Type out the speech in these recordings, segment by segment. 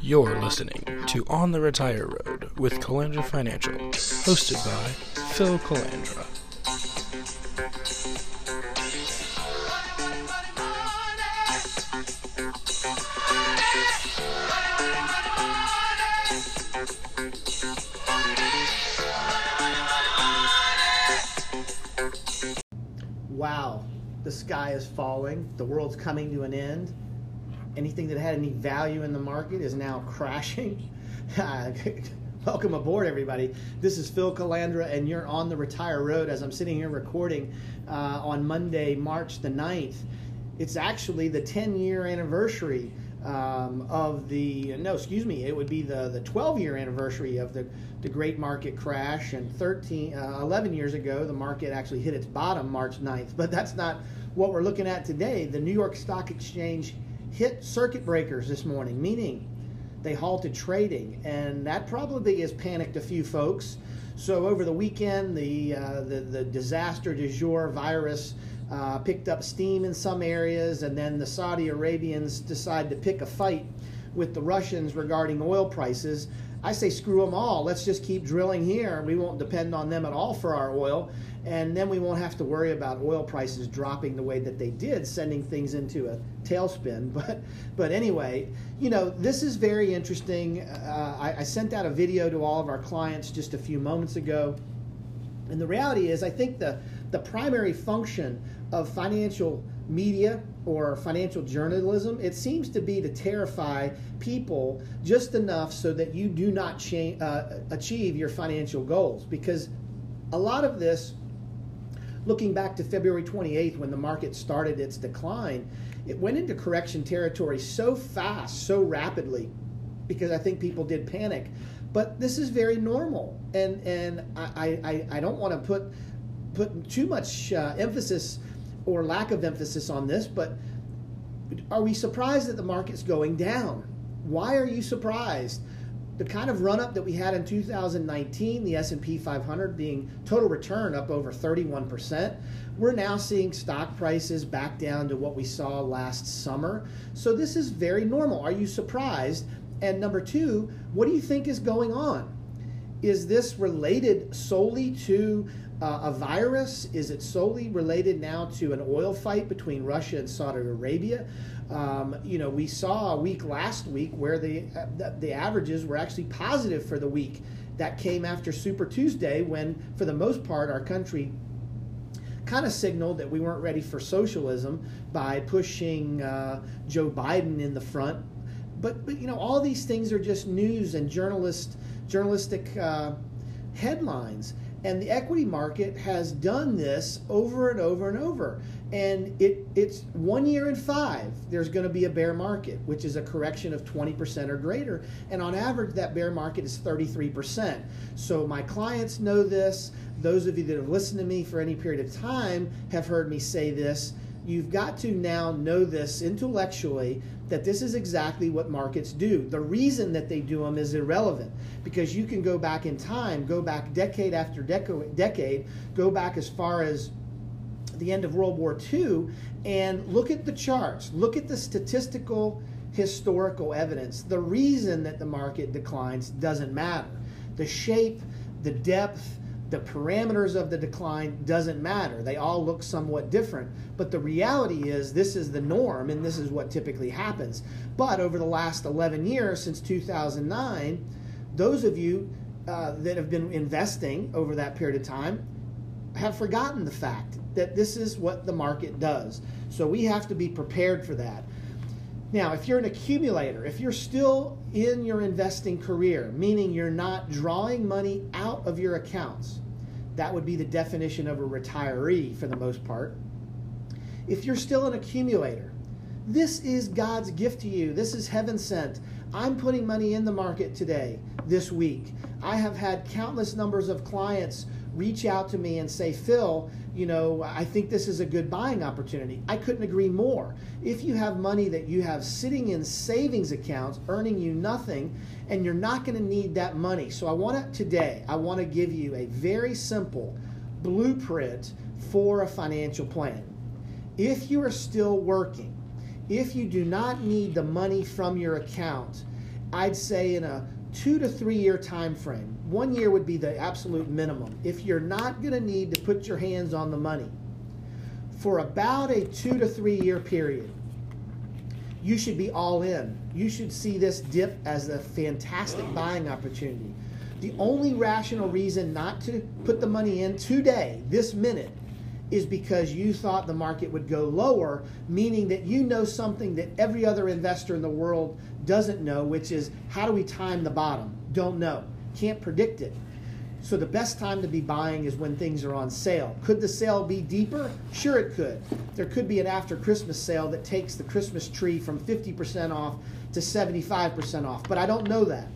You're listening to On the Retire Road with Calandra Financial, hosted by Phil Calandra. Wow, the sky is falling, the world's coming to an end. Anything that had any value in the market is now crashing. Welcome aboard, everybody. This is Phil Calandra, and you're on the Retire Road as I'm sitting here recording uh, on Monday, March the 9th. It's actually the 10 year anniversary um, of the, no, excuse me, it would be the, the 12 year anniversary of the, the great market crash. And 13, uh, 11 years ago, the market actually hit its bottom March 9th. But that's not what we're looking at today. The New York Stock Exchange hit circuit breakers this morning, meaning they halted trading, and that probably has panicked a few folks. So over the weekend, the uh, the, the disaster du jour virus uh, picked up steam in some areas, and then the Saudi Arabians decide to pick a fight with the Russians regarding oil prices. I say screw them all. Let's just keep drilling here. We won't depend on them at all for our oil, and then we won't have to worry about oil prices dropping the way that they did, sending things into a tailspin. But but anyway, you know this is very interesting. Uh, I, I sent out a video to all of our clients just a few moments ago, and the reality is, I think the the primary function of financial media or financial journalism, it seems to be to terrify people just enough so that you do not cha- uh, achieve your financial goals. Because a lot of this, looking back to February 28th when the market started its decline, it went into correction territory so fast, so rapidly, because I think people did panic. But this is very normal, and and I I, I don't want to put put too much uh, emphasis or lack of emphasis on this, but are we surprised that the market's going down? Why are you surprised? The kind of run up that we had in 2019, the S&P 500 being total return up over 31%, we're now seeing stock prices back down to what we saw last summer. So this is very normal. Are you surprised? And number 2, what do you think is going on? Is this related solely to uh, a virus? Is it solely related now to an oil fight between Russia and Saudi Arabia? Um, you know, we saw a week last week where the, uh, the, averages were actually positive for the week. That came after Super Tuesday, when for the most part our country kind of signaled that we weren't ready for socialism by pushing uh, Joe Biden in the front. But, but you know, all these things are just news and journalist journalistic uh, headlines. And the equity market has done this over and over and over. And it, it's one year in five, there's going to be a bear market, which is a correction of 20% or greater. And on average, that bear market is 33%. So my clients know this. Those of you that have listened to me for any period of time have heard me say this. You've got to now know this intellectually that this is exactly what markets do. The reason that they do them is irrelevant because you can go back in time, go back decade after deco- decade, go back as far as the end of World War II, and look at the charts, look at the statistical historical evidence. The reason that the market declines doesn't matter. The shape, the depth, the parameters of the decline doesn't matter. They all look somewhat different. But the reality is, this is the norm and this is what typically happens. But over the last 11 years, since 2009, those of you uh, that have been investing over that period of time have forgotten the fact that this is what the market does. So we have to be prepared for that. Now, if you're an accumulator, if you're still in your investing career, meaning you're not drawing money out of your accounts, that would be the definition of a retiree for the most part. If you're still an accumulator, this is God's gift to you. This is heaven sent. I'm putting money in the market today, this week. I have had countless numbers of clients reach out to me and say, Phil, you know, I think this is a good buying opportunity. I couldn't agree more. If you have money that you have sitting in savings accounts earning you nothing, and you're not going to need that money. So I want to today, I want to give you a very simple blueprint for a financial plan. If you are still working, if you do not need the money from your account, I'd say in a two to three year time frame, one year would be the absolute minimum. If you're not going to need to put your hands on the money for about a two to three year period, you should be all in. You should see this dip as a fantastic buying opportunity. The only rational reason not to put the money in today, this minute, is because you thought the market would go lower, meaning that you know something that every other investor in the world doesn't know, which is how do we time the bottom? Don't know. Can't predict it. So the best time to be buying is when things are on sale. Could the sale be deeper? Sure, it could. There could be an after Christmas sale that takes the Christmas tree from 50% off to 75% off, but I don't know that.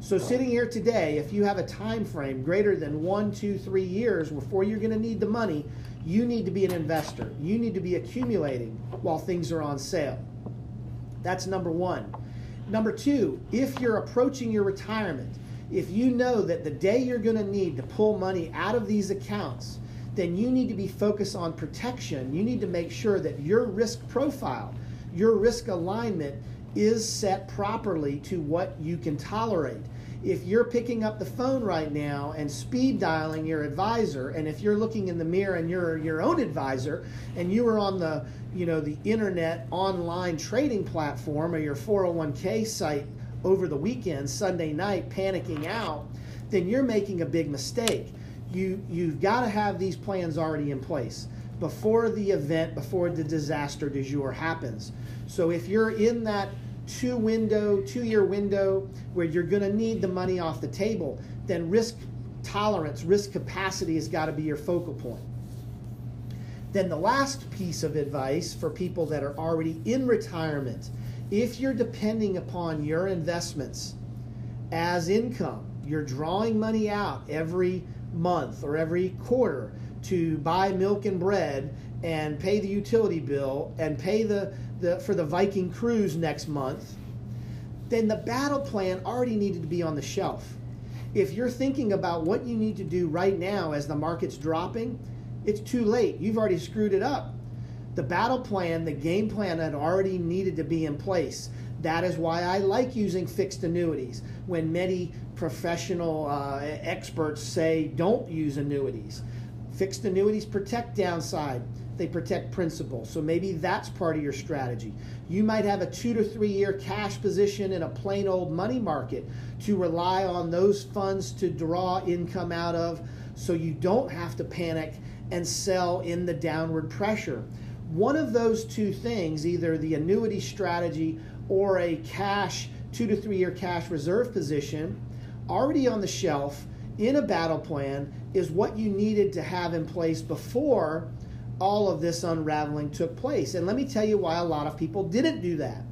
So sitting here today, if you have a time frame greater than one, two, three years before you're going to need the money, you need to be an investor. You need to be accumulating while things are on sale. That's number one. Number two, if you're approaching your retirement, if you know that the day you're going to need to pull money out of these accounts, then you need to be focused on protection. You need to make sure that your risk profile, your risk alignment is set properly to what you can tolerate. If you're picking up the phone right now and speed dialing your advisor, and if you're looking in the mirror and you're your own advisor, and you are on the you know the internet online trading platform or your 401k site over the weekend, Sunday night, panicking out, then you're making a big mistake. You you've got to have these plans already in place before the event, before the disaster du jour happens. So if you're in that two window, two year window where you're going to need the money off the table, then risk tolerance, risk capacity has got to be your focal point. Then the last piece of advice for people that are already in retirement, if you're depending upon your investments as income, you're drawing money out every month or every quarter to buy milk and bread and pay the utility bill and pay the, the for the Viking cruise next month, then the battle plan already needed to be on the shelf. If you're thinking about what you need to do right now as the market's dropping, it's too late. You've already screwed it up. The battle plan, the game plan had already needed to be in place. That is why I like using fixed annuities when many professional uh, experts say don't use annuities. Fixed annuities protect downside they protect principal. So maybe that's part of your strategy. You might have a two to three year cash position in a plain old money market to rely on those funds to draw income out of so you don't have to panic and sell in the downward pressure. One of those two things, either the annuity strategy or a cash two to three year cash reserve position, already on the shelf in a battle plan, is what you needed to have in place before all of this unraveling took place. And let me tell you why a lot of people didn't do that.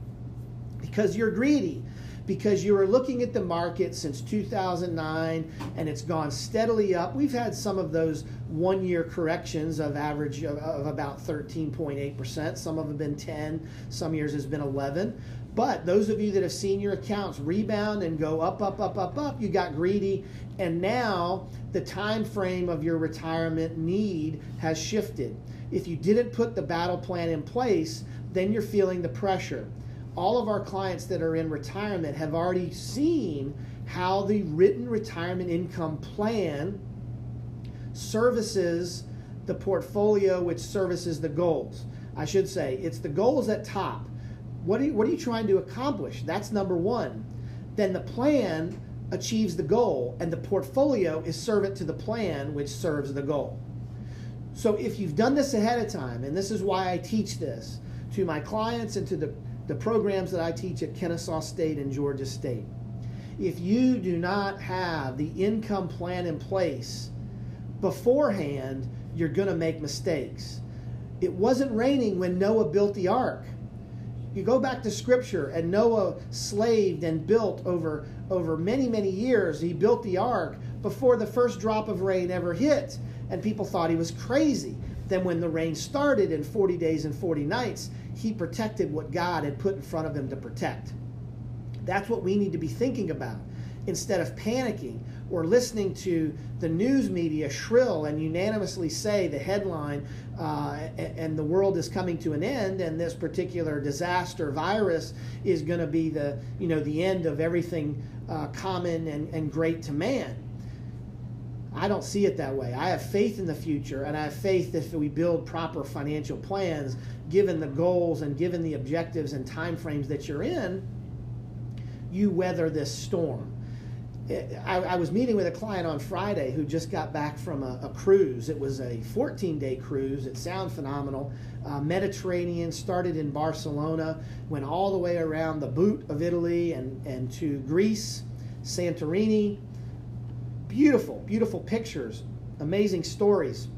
Because you're greedy. Because you were looking at the market since 2009 and it's gone steadily up. We've had some of those one year corrections of average of, of about 13.8%. Some of them have been 10, some years has been 11. But those of you that have seen your accounts rebound and go up, up, up, up, up, you got greedy, and now the time frame of your retirement need has shifted. If you didn't put the battle plan in place, then you're feeling the pressure. All of our clients that are in retirement have already seen how the written retirement income plan services the portfolio, which services the goals. I should say it's the goals at top. What are you, what are you trying to accomplish? That's number one. Then the plan achieves the goal, and the portfolio is servant to the plan, which serves the goal. So if you've done this ahead of time, and this is why I teach this to my clients and to the, the programs that I teach at Kennesaw State and Georgia State, if you do not have the income plan in place beforehand, you're going to make mistakes. It wasn't raining when Noah built the ark. You go back to scripture and Noah slaved and built over over many many years. He built the ark before the first drop of rain ever hit and people thought he was crazy. Then, when the rain started in 40 days and 40 nights, he protected what God had put in front of him to protect. That's what we need to be thinking about. instead of panicking or listening to the news media shrill and unanimously say the headline uh, and the world is coming to an end and this particular disaster virus is going to be the you know the end of everything uh, common and, and great to man I don't see it that way. I have faith in the future, and I have faith that if we build proper financial plans, given the goals and given the objectives and timeframes that you're in, you weather this storm. I, I, was meeting with a client on Friday who just got back from a, a cruise. It was a 14 day cruise. It sounded phenomenal. Uh, Mediterranean started in Barcelona, went all the way around the boot of Italy and, and to Greece, Santorini. Beautiful, beautiful pictures, amazing stories.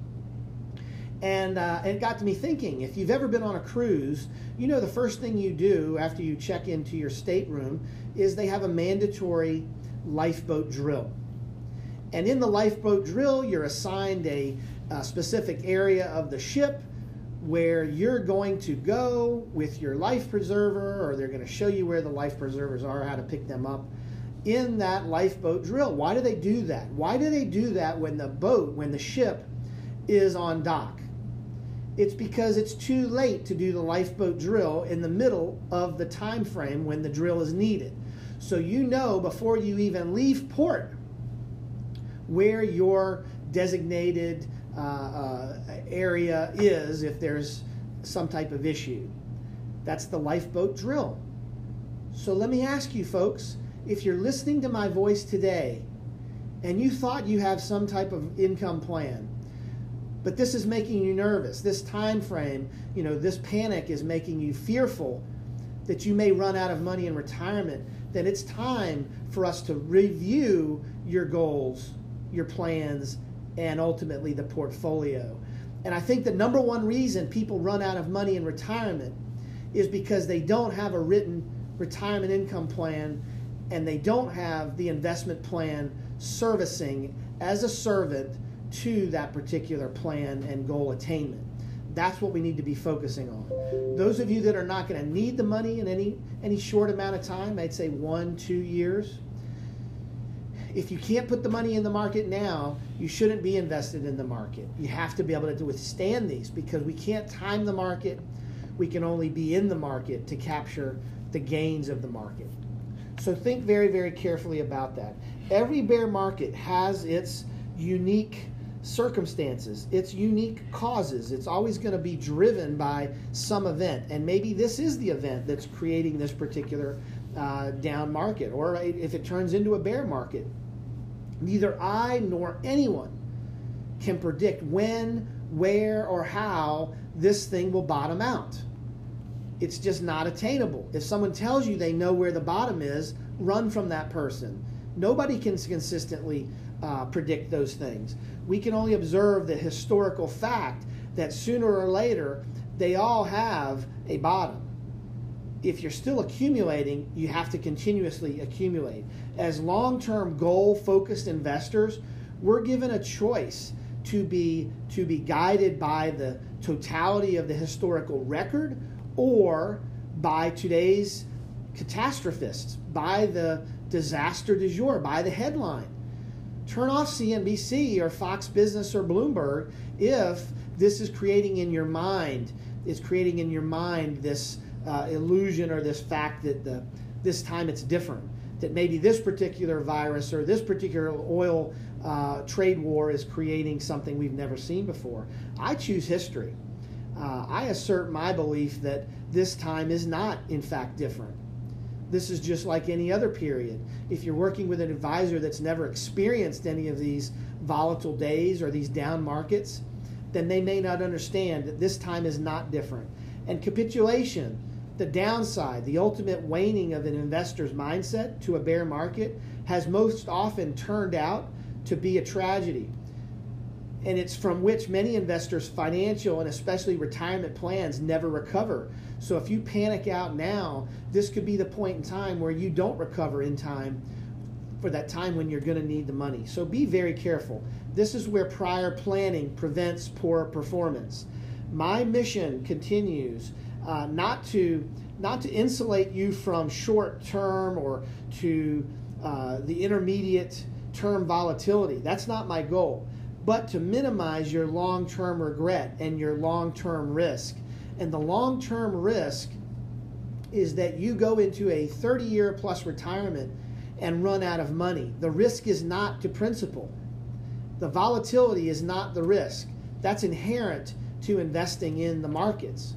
And, uh, it got to me thinking if you've ever been on a cruise, you know the first thing you do after you check into your stateroom is they have a mandatory lifeboat drill. And in the lifeboat drill, you're assigned a, a specific area of the ship where you're going to go with your life preserver, or they're going to show you where the life preservers are, how to pick them up in that lifeboat drill. Why do they do that? Why do they do that when the boat, when the ship is on dock? It's because it's too late to do the lifeboat drill in the middle of the time frame when the drill is needed. So you know before you even leave port where your designated uh, uh, area is if there's some type of issue. That's the lifeboat drill. So let me ask you, folks, if you're listening to my voice today and you thought you have some type of income plan, but this is making you nervous, this time frame, you know, this panic is making you fearful that you may run out of money in retirement, then it's time for us to review your goals, your plans, and ultimately the portfolio. And I think the number one reason people run out of money in retirement is because they don't have a written retirement income plan and they don't have the investment plan servicing as a servant to that particular plan and goal attainment. That's what we need to be focusing on. Those of you that are not going to need the money in any any short amount of time, I'd say one, two years. If you can't put the money in the market now, you shouldn't be invested in the market. You have to be able to withstand these because we can't time the market. We can only be in the market to capture the gains of the market. So think very, very carefully about that. Every bear market has its unique circumstances, its unique causes. It's always going to be driven by some event. And maybe this is the event that's creating this particular uh, down market, or if it turns into a bear market. Neither I nor anyone can predict when, where, or how this thing will bottom out. It's just not attainable. If someone tells you they know where the bottom is, run from that person. Nobody can consistently uh, predict those things. We can only observe the historical fact that sooner or later they all have a bottom. If you're still accumulating, you have to continuously accumulate. As long term goal focused investors, we're given a choice to be, to be guided by the totality of the historical record or by today's catastrophists, by the disaster du jour, by the headline turn off CNBC or Fox Business or Bloomberg if this is creating in your mind is creating in your mind this uh, illusion or this fact that the, this time it's different that maybe this particular virus or this particular oil uh, trade war is creating something we've never seen before. I choose history. Uh, I assert my belief that this time is not, in fact, different. This is just like any other period. If you're working with an advisor that's never experienced any of these volatile days or these down markets, then they may not understand that this time is not different. And capitulation, the downside, the ultimate waning of an investor's mindset to a bear market, has most often turned out to be a tragedy and it's from which many investors' financial and especially retirement plans never recover. So if you panic out now, this could be the point in time where you don't recover in time for that time when you're going to need the money. So be very careful. This is where prior planning prevents poor performance. My mission continues uh, not to not to insulate you from short term or to uh, the intermediate term volatility. That's not my goal, but to minimize your long term regret and your long term risk. And the long term risk is that you go into a 30 year plus retirement and run out of money. The risk is not to principal. The volatility is not the risk. That's inherent to investing in the markets.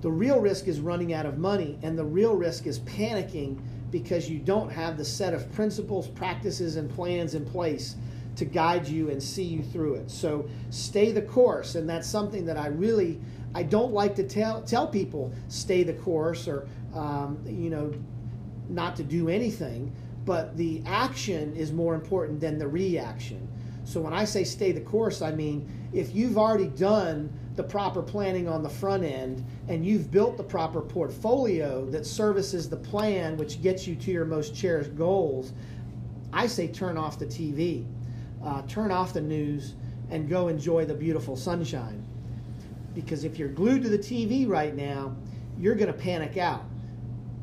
The real risk is running out of money, and the real risk is panicking because you don't have the set of principles, practices, and plans in place to guide you and see you through it. So stay the course, and that's something that I really I don't like to tell tell people stay the course or um, you know not to do anything, but the action is more important than the reaction. So when I say stay the course, I mean if you've already done the proper planning on the front end and you've built the proper portfolio that services the plan which gets you to your most cherished goals, I say turn off the TV, uh, turn off the news, and go enjoy the beautiful sunshine. Because if you're glued to the TV right now, you're going to panic out.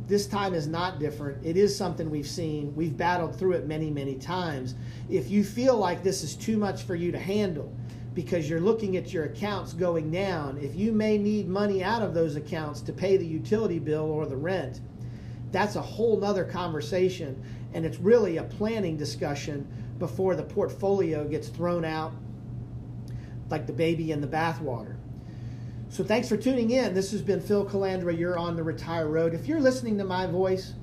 This time is not different. It is something we've seen. We've battled through it many, many times. If you feel like this is too much for you to handle, because you're looking at your accounts going down. If you may need money out of those accounts to pay the utility bill or the rent, that's a whole nother conversation. And it's really a planning discussion before the portfolio gets thrown out like the baby in the bathwater. So thanks for tuning in. This has been Phil Calandra. You're on the Retire Road. If you're listening to my voice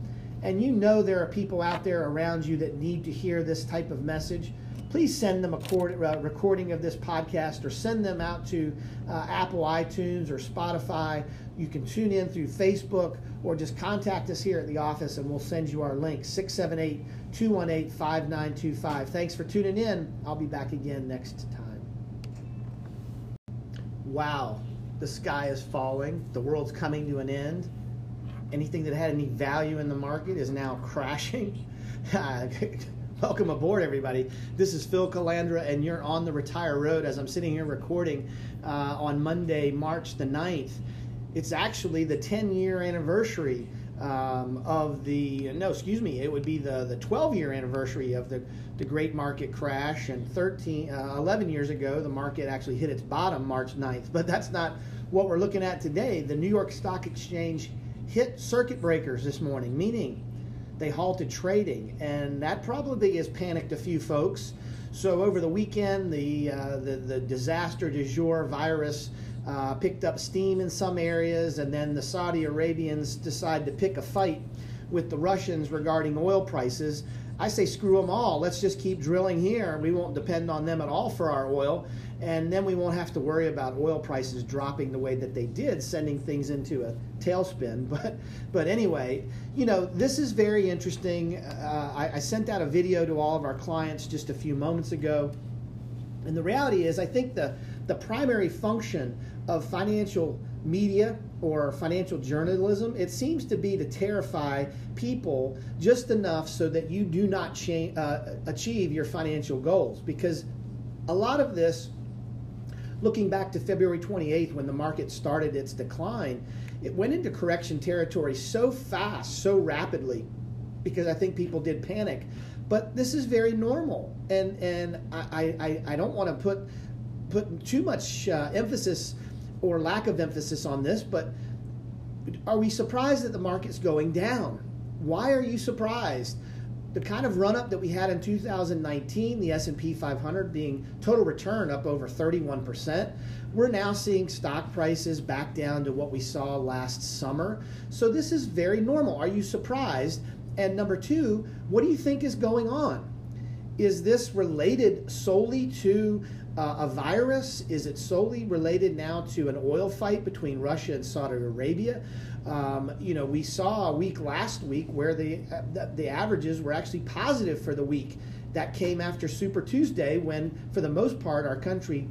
and you know there are people out there around you that need to hear this type of message, please send them a cord, uh, recording of this podcast or send them out to uh, Apple iTunes or Spotify. You can tune in through Facebook or just contact us here at the office and we'll send you our link 678 218 5925. Thanks for tuning in. I'll be back again next time. Wow, the sky is falling, the world's coming to an end. Anything that had any value in the market is now crashing. Welcome aboard, everybody. This is Phil Calandra, and you're on the Retire Road as I'm sitting here recording uh, on Monday, March the 9th. It's actually the 10 year anniversary um, of the, no, excuse me, it would be the, the 12 year anniversary of the, the great market crash. And 13, uh, 11 years ago, the market actually hit its bottom March 9th. But that's not what we're looking at today. The New York Stock Exchange hit circuit breakers this morning, meaning they halted trading, and that probably has panicked a few folks. So over the weekend, the uh, the, the disaster du jour virus uh, picked up steam in some areas, and then the Saudi Arabians decided to pick a fight with the Russians regarding oil prices. I say screw them all. Let's just keep drilling here. We won't depend on them at all for our oil and then we won't have to worry about oil prices dropping the way that they did, sending things into a tailspin. But but anyway, you know this is very interesting. Uh, I, I sent out a video to all of our clients just a few moments ago, and the reality is, I think the the primary function of financial media or financial journalism, it seems to be to terrify people just enough so that you do not cha- uh, achieve your financial goals. Because a lot of this looking back to February 28th when the market started its decline, it went into correction territory so fast, so rapidly, because I think people did panic. But this is very normal, and and I I, I don't want to put put too much uh, emphasis or lack of emphasis on this, but are we surprised that the market's going down? Why are you surprised? The kind of run up that we had in 2019, the S&P 500 being total return up over 31%, we're now seeing stock prices back down to what we saw last summer. So this is very normal. Are you surprised? And number 2, what do you think is going on? Is this related solely to uh, a virus? Is it solely related now to an oil fight between Russia and Saudi Arabia? Um, you know, we saw a week last week where the, the, the averages were actually positive for the week. That came after Super Tuesday, when for the most part our country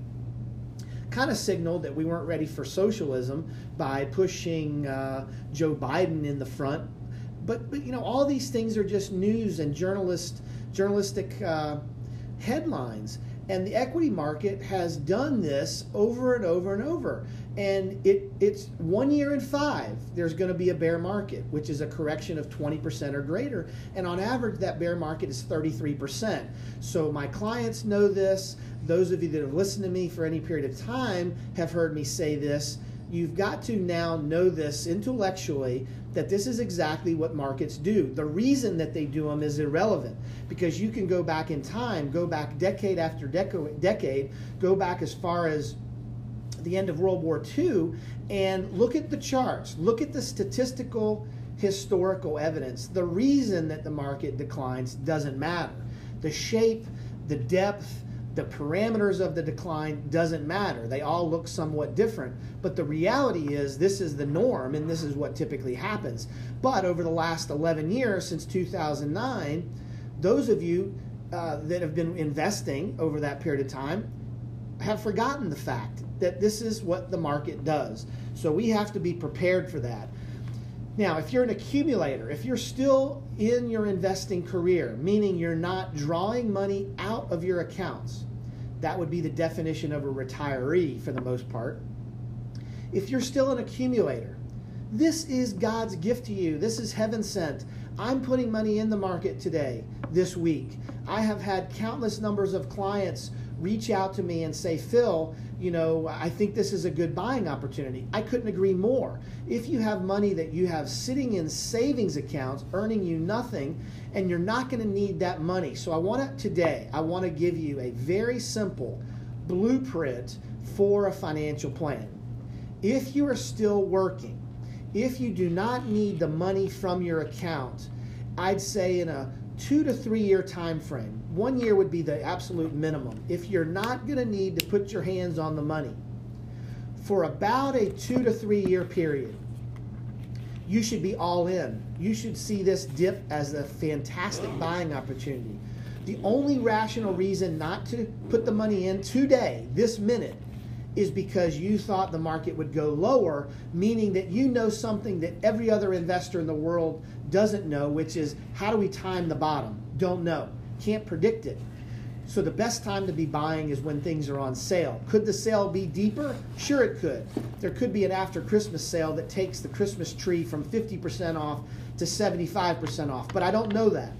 kind of signaled that we weren't ready for socialism by pushing uh, Joe Biden in the front. But, but you know, all these things are just news and journalist journalistic uh, headlines. And the equity market has done this over and over and over. And it, it's one year in five, there's going to be a bear market, which is a correction of 20% or greater. And on average, that bear market is 33%. So my clients know this. Those of you that have listened to me for any period of time have heard me say this. You've got to now know this intellectually that this is exactly what markets do. The reason that they do them is irrelevant because you can go back in time, go back decade after deca- decade, go back as far as the end of World War II, and look at the charts, look at the statistical historical evidence. The reason that the market declines doesn't matter. The shape, the depth, the parameters of the decline doesn't matter. They all look somewhat different. But the reality is, this is the norm and this is what typically happens. But over the last 11 years, since 2009, those of you uh, that have been investing over that period of time have forgotten the fact that this is what the market does. So we have to be prepared for that. Now, if you're an accumulator, if you're still in your investing career, meaning you're not drawing money out of your accounts, that would be the definition of a retiree for the most part. If you're still an accumulator, this is God's gift to you. This is heaven sent. I'm putting money in the market today, this week. I have had countless numbers of clients reach out to me and say, Phil, you know, I think this is a good buying opportunity. I couldn't agree more. If you have money that you have sitting in savings accounts earning you nothing, and you're not going to need that money. So I want to today, I want to give you a very simple blueprint for a financial plan. If you are still working, if you do not need the money from your account, I'd say in a two to three year time frame. One year would be the absolute minimum. If you're not going to need to put your hands on the money for about a two to three year period, you should be all in. You should see this dip as a fantastic buying opportunity. The only rational reason not to put the money in today, this minute, is because you thought the market would go lower, meaning that you know something that every other investor in the world doesn't know, which is how do we time the bottom? Don't know. Can't predict it. So the best time to be buying is when things are on sale. Could the sale be deeper? Sure, it could. There could be an after Christmas sale that takes the Christmas tree from 50% off to 75% off, but I don't know that.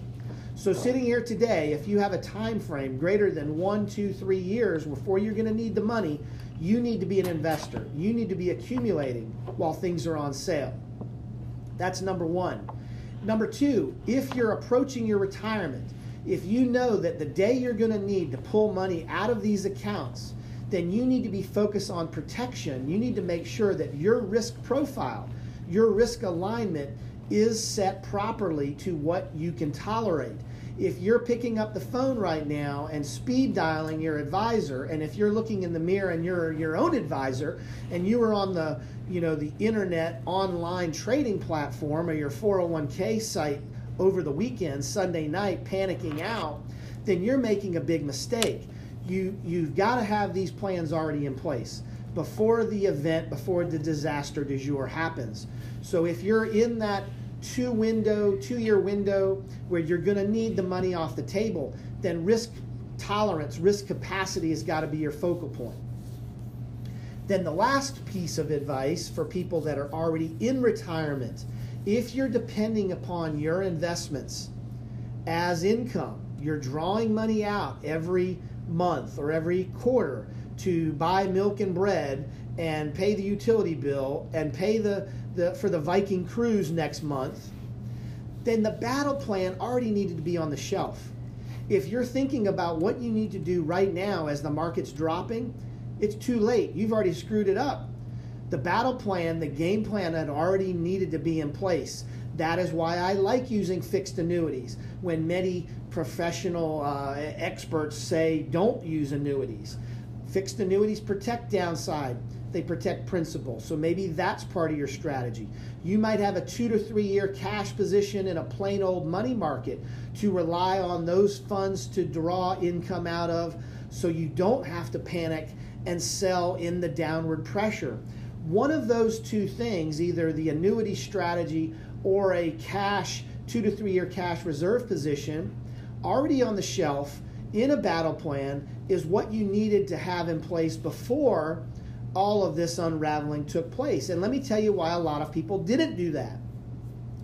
So sitting here today, if you have a time frame greater than one, two, three years before you're going to need the money, you need to be an investor. You need to be accumulating while things are on sale. That's number one. Number two, if you're approaching your retirement, if you know that the day you're going to need to pull money out of these accounts, then you need to be focused on protection. You need to make sure that your risk profile, your risk alignment is set properly to what you can tolerate. If you're picking up the phone right now and speed dialing your advisor, and if you're looking in the mirror and you're your own advisor, and you are on the you know the internet online trading platform or your 401k site over the weekend, Sunday night, panicking out, then you're making a big mistake. You you've got to have these plans already in place before the event, before the disaster du jour happens. So if you're in that two window, two year window where you're going to need the money off the table, then risk tolerance, risk capacity has got to be your focal point. Then the last piece of advice for people that are already in retirement, if you're depending upon your investments as income, you're drawing money out every month or every quarter to buy milk and bread and pay the utility bill and pay the, the for the Viking cruise next month, then the battle plan already needed to be on the shelf. If you're thinking about what you need to do right now as the market's dropping, it's too late. You've already screwed it up. The battle plan, the game plan had already needed to be in place. That is why I like using fixed annuities when many professional uh, experts say don't use annuities. Fixed annuities protect downside, they protect principal. So maybe that's part of your strategy. You might have a two to three year cash position in a plain old money market to rely on those funds to draw income out of so you don't have to panic and sell in the downward pressure. One of those two things, either the annuity strategy or a cash two to three year cash reserve position, already on the shelf in a battle plan is what you needed to have in place before all of this unraveling took place. And let me tell you why a lot of people didn't do that.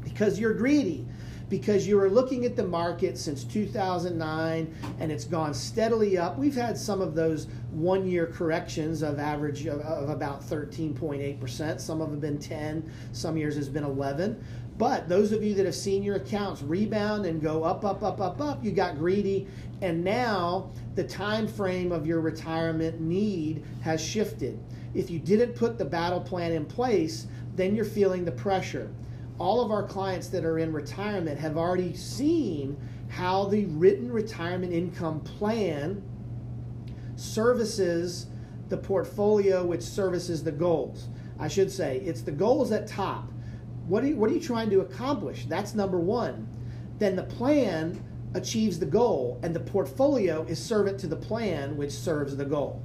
Because you're greedy because you were looking at the market since 2009 and it's gone steadily up. We've had some of those one year corrections of average of, of about 13.8%. Some of them have been 10, some years has been 11. But those of you that have seen your accounts rebound and go up, up, up, up, up, you got greedy, and now the time frame of your retirement need has shifted. If you didn't put the battle plan in place, then you're feeling the pressure all of our clients that are in retirement have already seen how the written retirement income plan services the portfolio which services the goals. I should say it's the goals at top. What are you, what are you trying to accomplish? That's number one. Then the plan achieves the goal, and the portfolio is servant to the plan which serves the goal.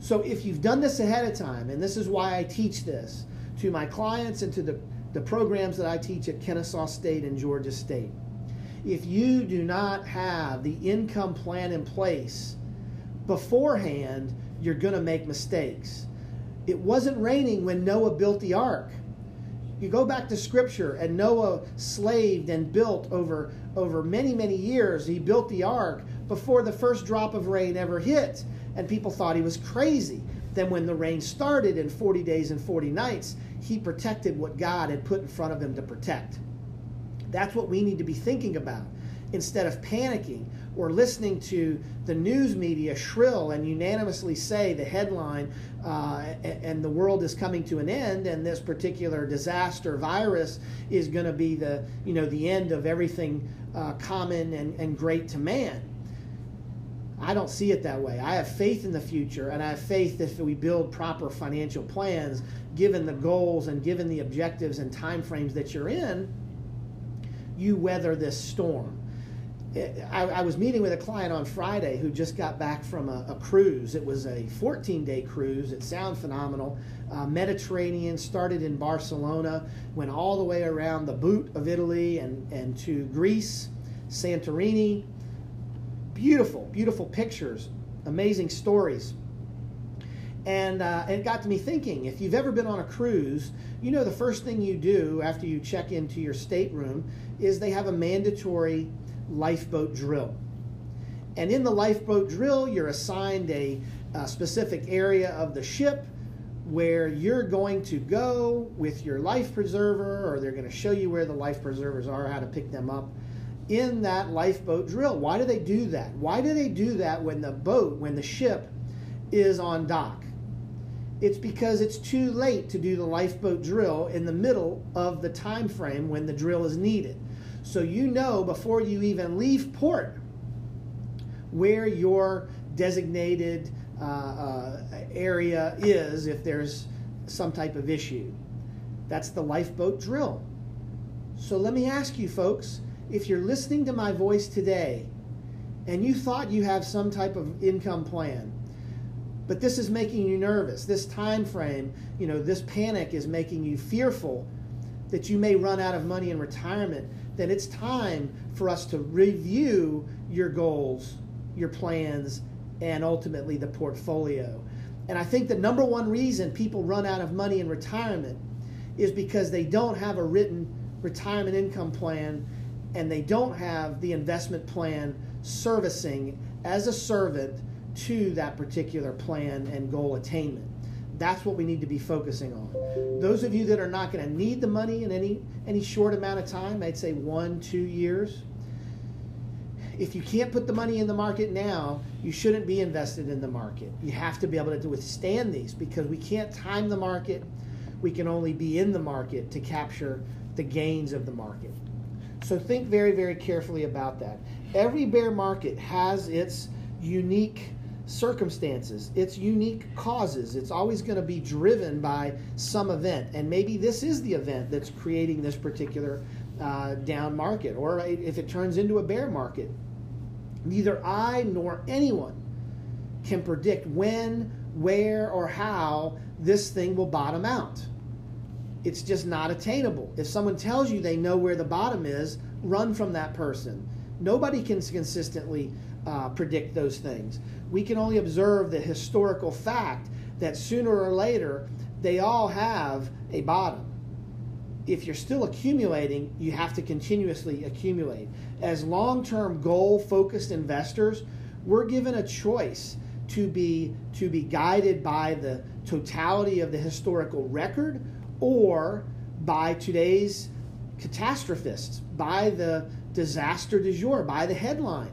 So if you've done this ahead of time, and this is why I teach this to my clients and to the the programs that I teach at Kennesaw State and Georgia State. If you do not have the income plan in place beforehand, you're going to make mistakes. It wasn't raining when Noah built the ark. You go back to scripture and Noah slaved and built over over many many years. He built the ark before the first drop of rain ever hit and people thought he was crazy. Then when the rain started in 40 days and 40 nights, he protected what God had put in front of him to protect. That's what we need to be thinking about instead of panicking or listening to the news media shrill and unanimously say the headline uh, and the world is coming to an end and this particular disaster virus is going to be the you know the end of everything uh, common and, and great to man I don't see it that way. I have faith in the future, and I have faith that if we build proper financial plans, given the goals and given the objectives and timeframes that you're in, you weather this storm. I, I, was meeting with a client on Friday who just got back from a, a cruise. It was a 14 day cruise. It sounded phenomenal. Uh, Mediterranean started in Barcelona, went all the way around the boot of Italy and, and to Greece, Santorini, beautiful, beautiful pictures, amazing stories. And, uh, it got to me thinking if you've ever been on a cruise, you know the first thing you do after you check into your stateroom is they have a mandatory lifeboat drill. And in the lifeboat drill, you're assigned a, a specific area of the ship where you're going to go with your life preserver, or they're going to show you where the life preservers are, how to pick them up in that lifeboat drill. Why do they do that? Why do they do that when the boat, when the ship is on dock? It's because it's too late to do the lifeboat drill in the middle of the time frame when the drill is needed. So you know before you even leave port where your designated uh, uh, area is if there's some type of issue. That's the lifeboat drill. So let me ask you, folks if you're listening to my voice today and you thought you have some type of income plan, but this is making you nervous, this time frame, you know, this panic is making you fearful that you may run out of money in retirement, then it's time for us to review your goals, your plans, and ultimately the portfolio. And I think the number one reason people run out of money in retirement is because they don't have a written retirement income plan and they don't have the investment plan servicing as a servant to that particular plan and goal attainment. That's what we need to be focusing on. Those of you that are not going to need the money in any any short amount of time, I'd say one, two years. If you can't put the money in the market now, you shouldn't be invested in the market. You have to be able to withstand these because we can't time the market. We can only be in the market to capture the gains of the market. So think very, very carefully about that. Every bear market has its unique circumstances, its unique causes. It's always going to be driven by some event. And maybe this is the event that's creating this particular uh, down market, or if it turns into a bear market. Neither I nor anyone can predict when, where, or how this thing will bottom out it's just not attainable. If someone tells you they know where the bottom is, run from that person. Nobody can consistently uh, predict those things. We can only observe the historical fact that sooner or later they all have a bottom. If you're still accumulating, you have to continuously accumulate. As long term goal focused investors, we're given a choice to be, to be guided by the totality of the historical record or by today's catastrophists, by the disaster du jour, by the headline.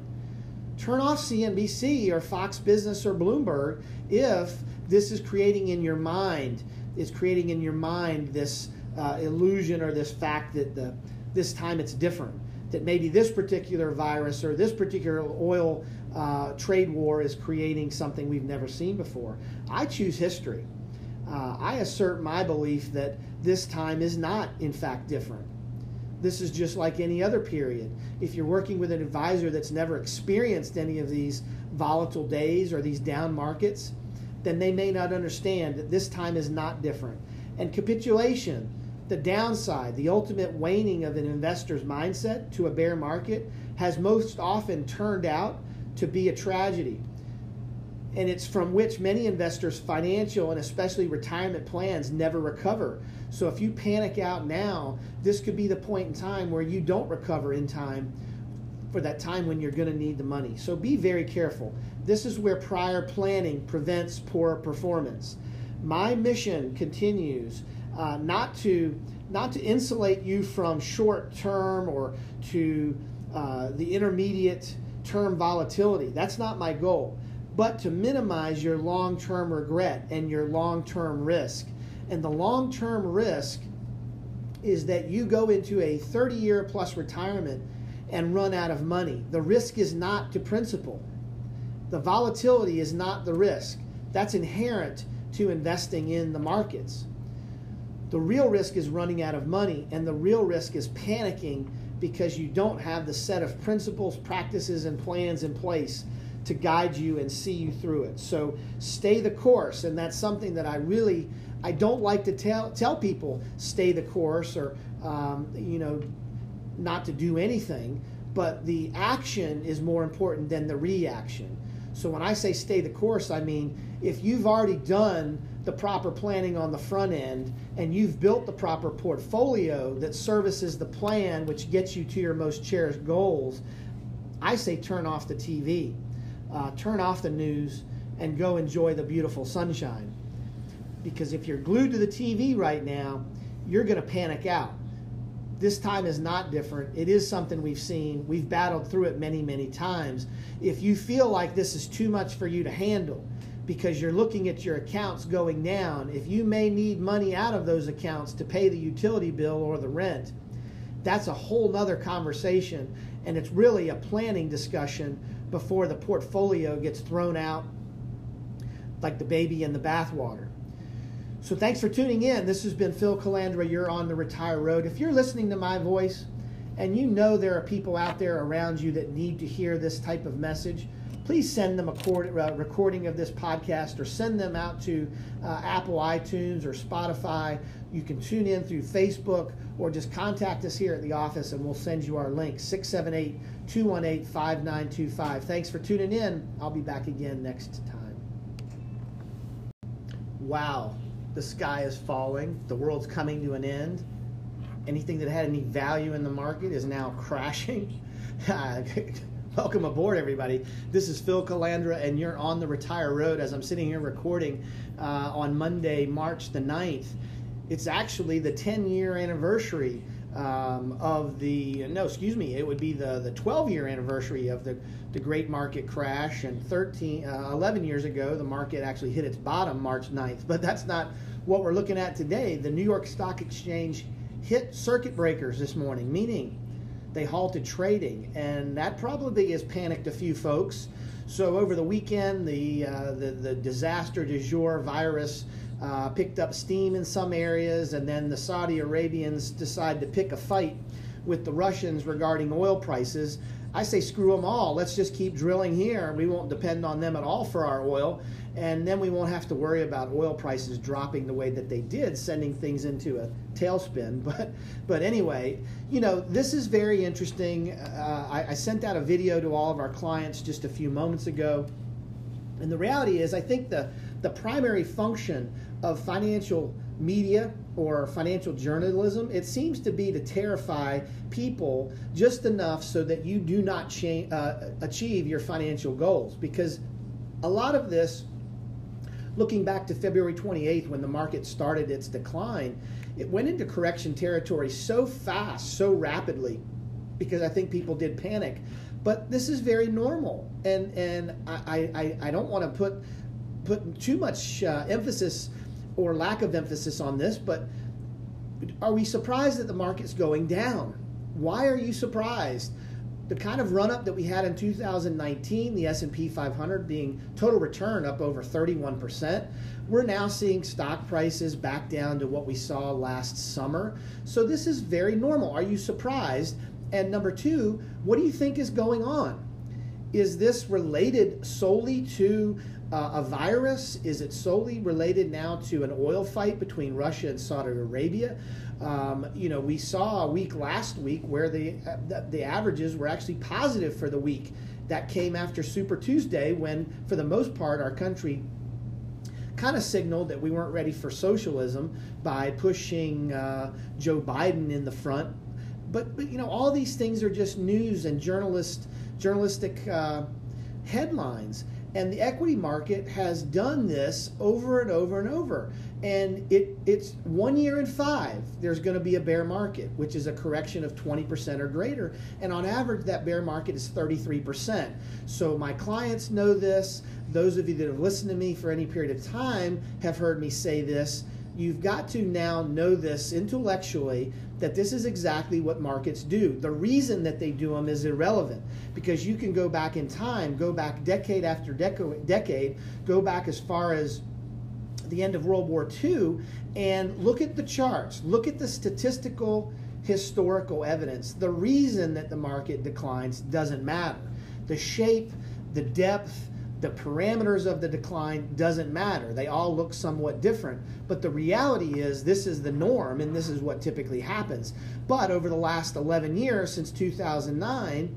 Turn off CNBC or Fox Business or Bloomberg if this is creating in your mind, is creating in your mind this uh, illusion or this fact that the, this time it's different. That maybe this particular virus or this particular oil uh, trade war is creating something we've never seen before. I choose history. Uh, I assert my belief that this time is not, in fact, different. This is just like any other period. If you're working with an advisor that's never experienced any of these volatile days or these down markets, then they may not understand that this time is not different. And capitulation, the downside, the ultimate waning of an investor's mindset to a bear market, has most often turned out to be a tragedy. And it's from which many investors' financial and especially retirement plans never recover. So if you panic out now, this could be the point in time where you don't recover in time for that time when you're going to need the money. So be very careful. This is where prior planning prevents poor performance. My mission continues uh, not to not to insulate you from short term or to uh, the intermediate term volatility. That's not my goal, but to minimize your long term regret and your long term risk. And the long term risk is that you go into a 30 year plus retirement and run out of money. The risk is not to principal. The volatility is not the risk. That's inherent to investing in the markets. The real risk is running out of money, and the real risk is panicking because you don't have the set of principles, practices, and plans in place to guide you and see you through it. So stay the course, and that's something that I really I don't like to tell tell people stay the course or um, you know not to do anything. But the action is more important than the reaction. So when I say stay the course, I mean if you've already done the proper planning on the front end and you've built the proper portfolio that services the plan which gets you to your most cherished goals, I say turn off the TV, uh, turn off the news, and go enjoy the beautiful sunshine. Because if you're glued to the TV right now, you're going to panic out this time is not different. It is something we've seen. We've battled through it many, many times. If you feel like this is too much for you to handle because you're looking at your accounts going down, if you may need money out of those accounts to pay the utility bill or the rent, that's a whole nother conversation. And it's really a planning discussion before the portfolio gets thrown out like the baby in the bathwater. So thanks for tuning in. This has been Phil Calandra. You're on the Retire Road. If you're listening to my voice and you know there are people out there around you that need to hear this type of message, please send them a uh, recording of this podcast or send them out to uh, Apple iTunes or Spotify. You can tune in through Facebook or just contact us here at the office and we'll send you our link 678 218 5925. Thanks for tuning in. I'll be back again next time. Wow the sky is falling, the world's coming to an end. Anything that had any value in the market is now crashing. Welcome aboard, everybody. This is Phil Calandra, and you're on the Retire Road as I'm sitting here recording uh, on Monday, March the 9th. It's actually the 10 year anniversary um, of the no, excuse me, it would be the the 12 year anniversary of the the great market crash. And 13, uh, 11 years ago, the market actually hit its bottom March 9th. But that's not what we're looking at today. The New York Stock Exchange hit circuit breakers this morning, meaning they halted trading, and that probably has panicked a few folks. So over the weekend, the uh, the, the disaster du jour virus uh, picked up steam in some areas, and then the Saudi Arabians decided to pick a fight with the Russians regarding oil prices. I say screw them all. Let's just keep drilling here. We won't depend on them at all for our oil. And then we won't have to worry about oil prices dropping the way that they did, sending things into a tailspin. But, but anyway, you know, this is very interesting. Uh, I, I sent out a video to all of our clients just a few moments ago. And the reality is, I think the, the primary function of financial media or financial journalism, it seems to be to terrify people just enough so that you do not cha- uh, achieve your financial goals. Because a lot of this, looking back to February 28th when the market started its decline, it went into correction territory so fast, so rapidly, because I think people did panic. But this is very normal, and and I I, I don't want to put put too much uh, emphasis or lack of emphasis on this, but are we surprised that the market's going down? Why are you surprised? The kind of run up that we had in 2019, the S&P 500 being total return up over 31%, we're now seeing stock prices back down to what we saw last summer. So this is very normal. Are you surprised? And number 2, what do you think is going on? Is this related solely to uh, a virus? Is it solely related now to an oil fight between Russia and Saudi Arabia? Um, you know, we saw a week last week where the, the, the averages were actually positive for the week. That came after Super Tuesday, when for the most part our country kind of signaled that we weren't ready for socialism by pushing uh, Joe Biden in the front. But, but you know, all these things are just news and journalist journalistic uh, headlines. And the equity market has done this over and over and over. And it, it's one year in five, there's going to be a bear market, which is a correction of 20% or greater. And on average, that bear market is 33%. So my clients know this. Those of you that have listened to me for any period of time have heard me say this. You've got to now know this intellectually that this is exactly what markets do. The reason that they do them is irrelevant because you can go back in time, go back decade after deco- decade, go back as far as the end of World War II, and look at the charts, look at the statistical historical evidence. The reason that the market declines doesn't matter. The shape, the depth, the parameters of the decline doesn't matter. They all look somewhat different. But the reality is, this is the norm and this is what typically happens. But over the last 11 years, since 2009,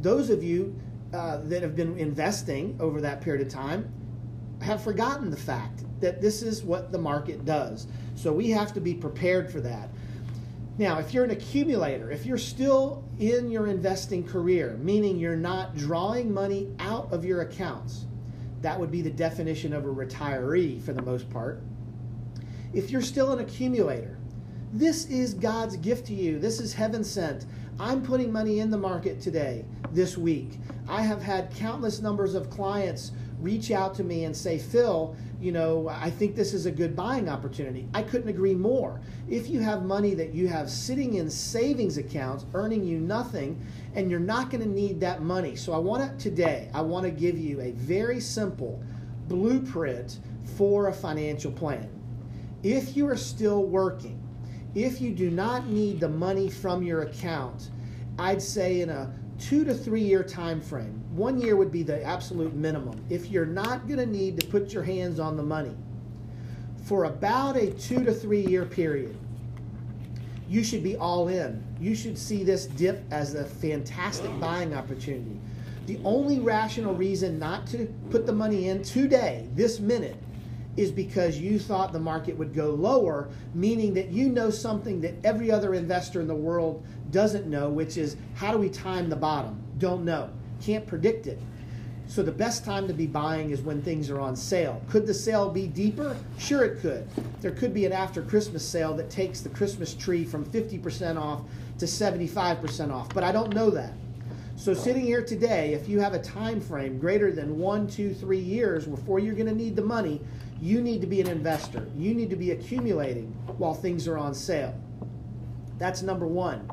those of you uh, that have been investing over that period of time have forgotten the fact that this is what the market does. So we have to be prepared for that. Now, if you're an accumulator, if you're still in your investing career, meaning you're not drawing money out of your accounts, that would be the definition of a retiree for the most part. If you're still an accumulator, this is God's gift to you. This is heaven sent. I'm putting money in the market today, this week. I have had countless numbers of clients reach out to me and say, Phil, you know, I think this is a good buying opportunity. I couldn't agree more. If you have money that you have sitting in savings accounts earning you nothing, and you're not going to need that money. So I want to today, I want to give you a very simple blueprint for a financial plan. If you are still working, if you do not need the money from your account, I'd say in a two to three year time frame. One year would be the absolute minimum. If you're not going to need to put your hands on the money for about a two to three year period, you should be all in. You should see this dip as a fantastic buying opportunity. The only rational reason not to put the money in today, this minute, is because you thought the market would go lower, meaning that you know something that every other investor in the world doesn't know, which is how do we time the bottom? Don't know. Can't predict it. So the best time to be buying is when things are on sale. Could the sale be deeper? Sure, it could. There could be an after Christmas sale that takes the Christmas tree from 50% off to 75% off, but I don't know that. So sitting here today, if you have a time frame greater than one, two, three years before you're going to need the money, you need to be an investor. You need to be accumulating while things are on sale. That's number one.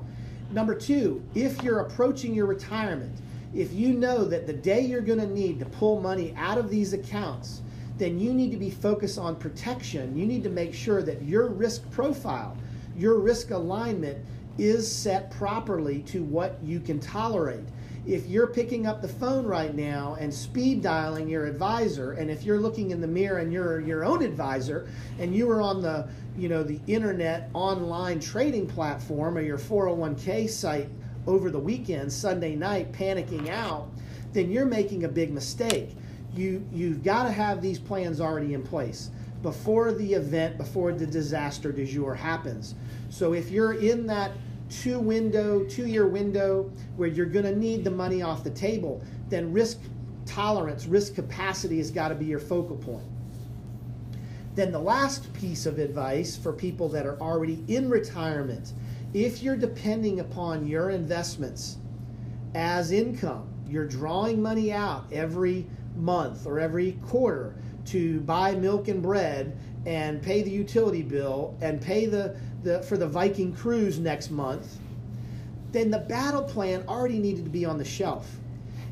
Number two, if you're approaching your retirement, if you know that the day you're going to need to pull money out of these accounts, then you need to be focused on protection. You need to make sure that your risk profile, your risk alignment is set properly to what you can tolerate. If you're picking up the phone right now and speed dialing your advisor, and if you're looking in the mirror and you're your own advisor, and you are on the you know the internet online trading platform or your 401k site over the weekend, Sunday night, panicking out, then you're making a big mistake. You you've got to have these plans already in place before the event, before the disaster du jour happens. So if you're in that two window, two year window where you're going to need the money off the table, then risk tolerance, risk capacity has got to be your focal point. Then the last piece of advice for people that are already in retirement, if you're depending upon your investments as income, you're drawing money out every month or every quarter to buy milk and bread and pay the utility bill and pay the, the for the Viking cruise next month, then the battle plan already needed to be on the shelf.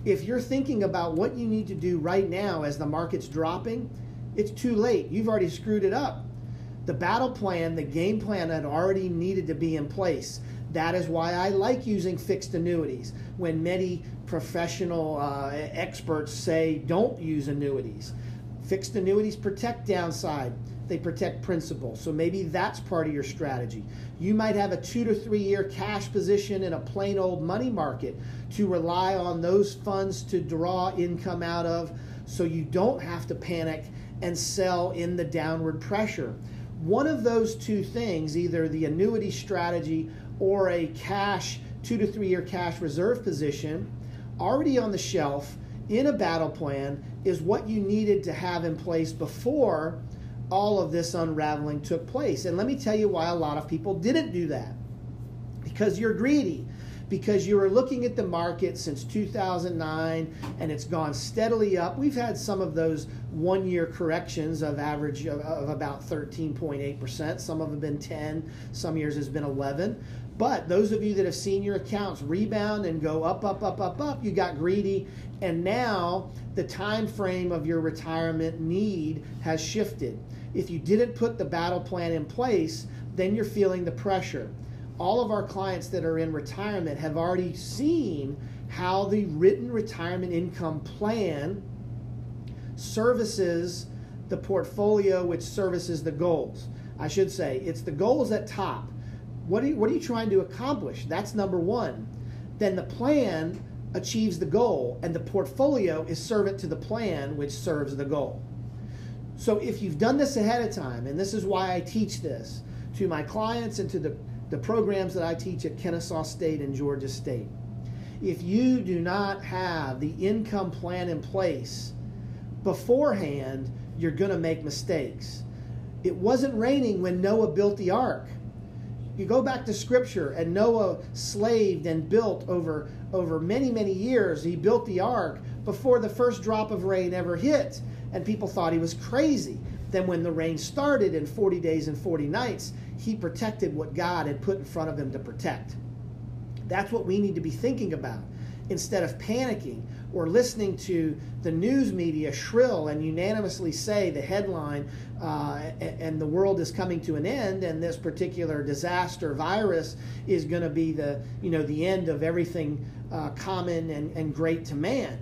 If you're thinking about what you need to do right now as the market's dropping, it's too late. You've already screwed it up. The battle plan, the game plan had already needed to be in place. That is why I like using fixed annuities when many professional uh, experts say don't use annuities. Fixed annuities protect downside, they protect principal. So maybe that's part of your strategy. You might have a two to three year cash position in a plain old money market to rely on those funds to draw income out of so you don't have to panic and sell in the downward pressure. One of those two things, either the annuity strategy or a cash two to three year cash reserve position, already on the shelf in a battle plan is what you needed to have in place before all of this unraveling took place. And let me tell you why a lot of people didn't do that. Because you're greedy. Because you were looking at the market since 2009 and it's gone steadily up. We've had some of those one year corrections of average of, of about 13.8%. Some of them have been 10, some years has been 11. But those of you that have seen your accounts rebound and go up, up, up, up, up, you got greedy, and now the time frame of your retirement need has shifted. If you didn't put the battle plan in place, then you're feeling the pressure. All of our clients that are in retirement have already seen how the written retirement income plan services the portfolio, which services the goals. I should say it's the goals at top what are you, what are you trying to accomplish? That's number one. Then the plan achieves the goal, and the portfolio is servant to the plan, which serves the goal. So if you've done this ahead of time, and this is why I teach this to my clients and to the, the programs that I teach at Kennesaw State and Georgia State, if you do not have the income plan in place beforehand, you're going to make mistakes. It wasn't raining when Noah built the ark. You go back to scripture and Noah slaved and built over over many many years. He built the ark before the first drop of rain ever hit and people thought he was crazy. Then when the rain started in 40 days and 40 nights he protected what God had put in front of him to protect. That's what we need to be thinking about. Instead of panicking or listening to the news media shrill and unanimously say the headline uh, and the world is coming to an end and this particular disaster virus is going to be the you know the end of everything uh, common and, and great to man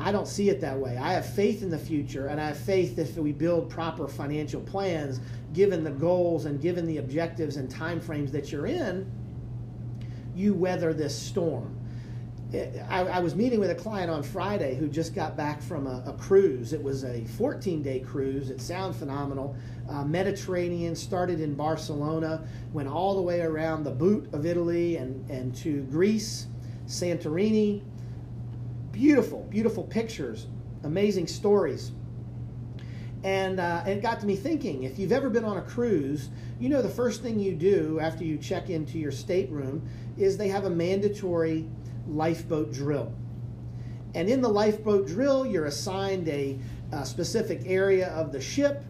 I don't see it that way. I have faith in the future, and I have faith that if we build proper financial plans, given the goals and given the objectives and timeframes that you're in, you weather this storm. I, I, was meeting with a client on Friday who just got back from a, a cruise. It was a 14 day cruise. It sounded phenomenal. Uh, Mediterranean started in Barcelona, went all the way around the boot of Italy and, and to Greece, Santorini. Beautiful, beautiful pictures, amazing stories. And, uh, and it got to me thinking if you've ever been on a cruise, you know the first thing you do after you check into your stateroom is they have a mandatory lifeboat drill. And in the lifeboat drill, you're assigned a, a, specific area of the ship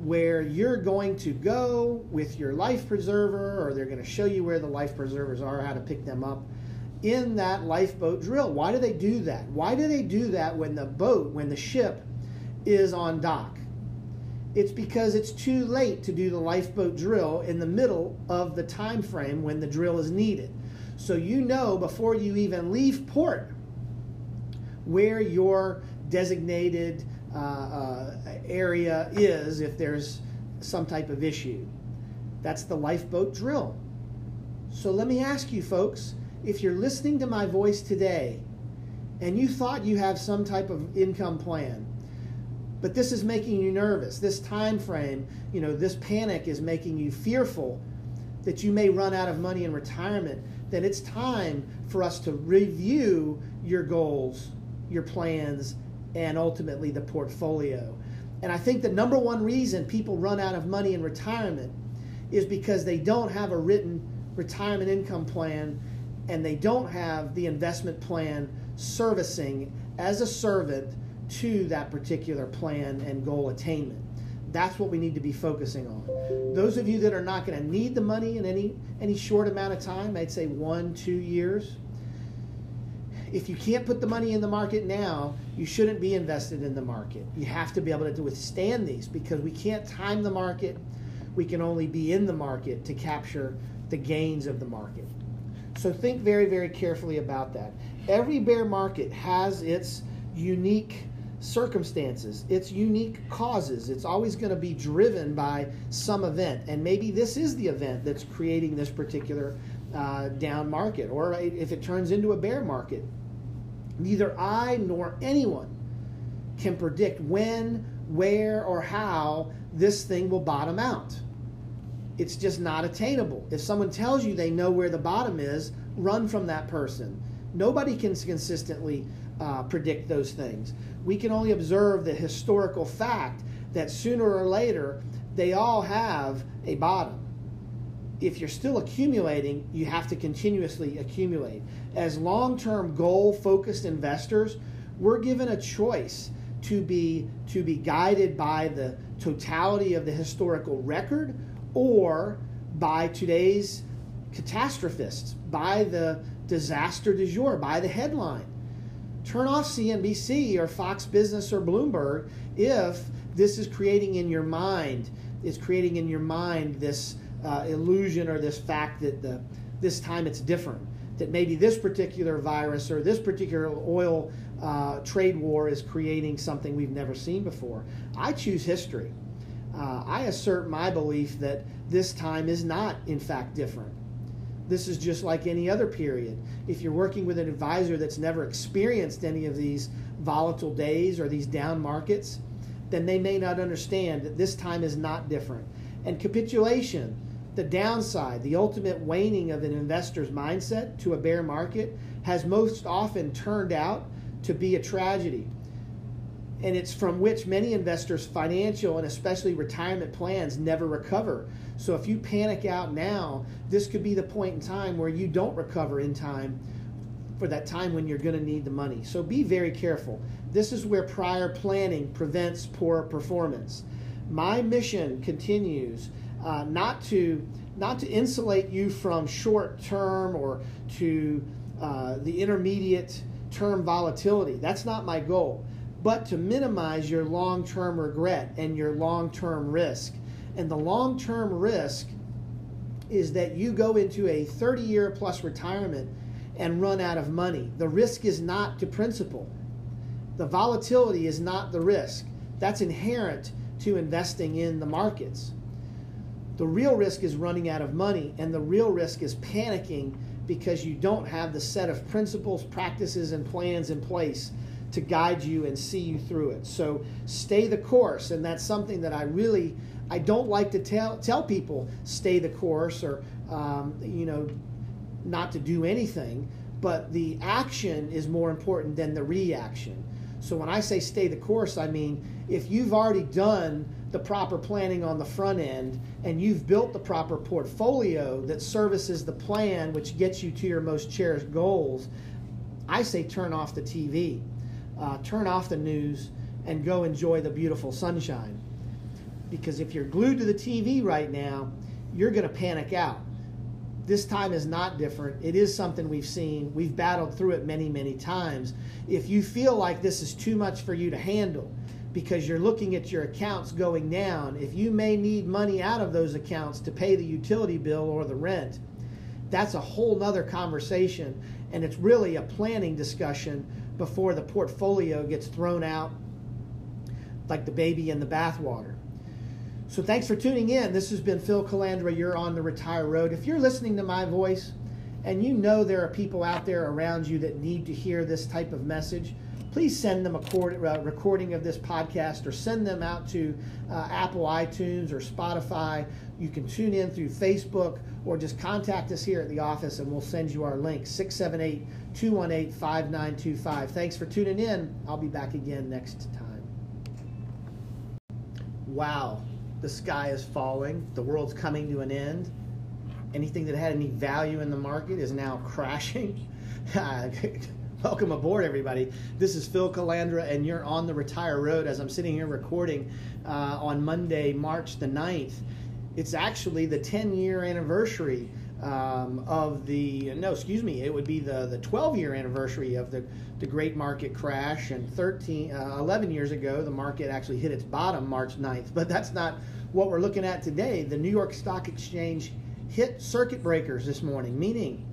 where you're going to go with your life preserver, or they're going to show you where the life preservers are, how to pick them up in that lifeboat drill. Why do they do that? Why do they do that when the boat, when the ship is on dock? It's because it's too late to do the lifeboat drill in the middle of the time frame when the drill is needed. So you know before you even leave port where your designated uh, uh, area is if there's some type of issue. That's the lifeboat drill. So let me ask you, folks, if you're listening to my voice today and you thought you have some type of income plan, but this is making you nervous, this time frame, you know, this panic is making you fearful that you may run out of money in retirement, then it's time for us to review your goals, your plans, and ultimately the portfolio. And I think the number one reason people run out of money in retirement is because they don't have a written retirement income plan and they don't have the investment plan servicing as a servant to that particular plan and goal attainment. That's what we need to be focusing on. Those of you that are not going to need the money in any any short amount of time, I'd say one, two years. If you can't put the money in the market now, you shouldn't be invested in the market. You have to be able to withstand these because we can't time the market. We can only be in the market to capture the gains of the market. So think very, very carefully about that. Every bear market has its unique circumstances, its unique causes. It's always going to be driven by some event. And maybe this is the event that's creating this particular uh, down market, or if it turns into a bear market. Neither I nor anyone can predict when, where, or how this thing will bottom out it's just not attainable. If someone tells you they know where the bottom is, run from that person. Nobody can consistently uh, predict those things. We can only observe the historical fact that sooner or later they all have a bottom. If you're still accumulating, you have to continuously accumulate. As long term goal focused investors, we're given a choice to be, to be guided by the totality of the historical record or by today's catastrophists, by the disaster du jour, by the headline. Turn off CNBC or Fox Business or Bloomberg if this is creating in your mind, is creating in your mind this uh, illusion or this fact that the, this time it's different. That maybe this particular virus or this particular oil uh, trade war is creating something we've never seen before. I choose history uh, I assert my belief that this time is not, in fact, different. This is just like any other period. If you're working with an advisor that's never experienced any of these volatile days or these down markets, then they may not understand that this time is not different. And capitulation, the downside, the ultimate waning of an investor's mindset to a bear market, has most often turned out to be a tragedy and it's from which many investors' financial and especially retirement plans never recover. So if you panic out now, this could be the point in time where you don't recover in time for that time when you're going to need the money. So be very careful. This is where prior planning prevents poor performance. My mission continues uh, not to not to insulate you from short term or to uh, the intermediate term volatility. That's not my goal but to minimize your long term regret and your long term risk. And the long term risk is that you go into a 30 year plus retirement and run out of money. The risk is not to principal, the volatility is not the risk. That's inherent to investing in the markets. The real risk is running out of money, and the real risk is panicking because you don't have the set of principles, practices, and plans in place to guide you and see you through it. So stay the course, and that's something that I really I don't like to tell tell people stay the course or um, you know not to do anything. But the action is more important than the reaction. So when I say stay the course, I mean if you've already done the proper planning on the front end and you've built the proper portfolio that services the plan which gets you to your most cherished goals, I say turn off the TV uh, turn off the news and go enjoy the beautiful sunshine. Because if you're glued to the TV right now, you're going to panic out. This time is not different. It is something we've seen. We've battled through it many, many times. If you feel like this is too much for you to handle because you're looking at your accounts going down. If you may need money out of those accounts to pay the utility bill or the rent, that's a whole nother conversation. And it's really a planning discussion before the portfolio gets thrown out like the baby in the bathwater. So thanks for tuning in. This has been Phil Calandra. You're on the Retire Road. If you're listening to my voice and you know there are people out there around you that need to hear this type of message, please send them a uh, recording of this podcast or send them out to uh, Apple iTunes or Spotify. You can tune in through Facebook or just contact us here at the office and we'll send you our link 678 218 5925. Thanks for tuning in. I'll be back again next time. Wow the sky is falling, the world's coming to an end. Anything that had any value in the market is now crashing. Welcome aboard, everybody. This is Phil Calandra, and you're on the Retire Road as I'm sitting here recording uh, on Monday, March the 9th. It's actually the 10 year anniversary um, of the no, excuse me, it would be the the 12 year anniversary of the the great market crash. And 13, uh, 11 years ago, the market actually hit its bottom March 9th. But that's not what we're looking at today. The New York Stock Exchange hit circuit breakers this morning, meaning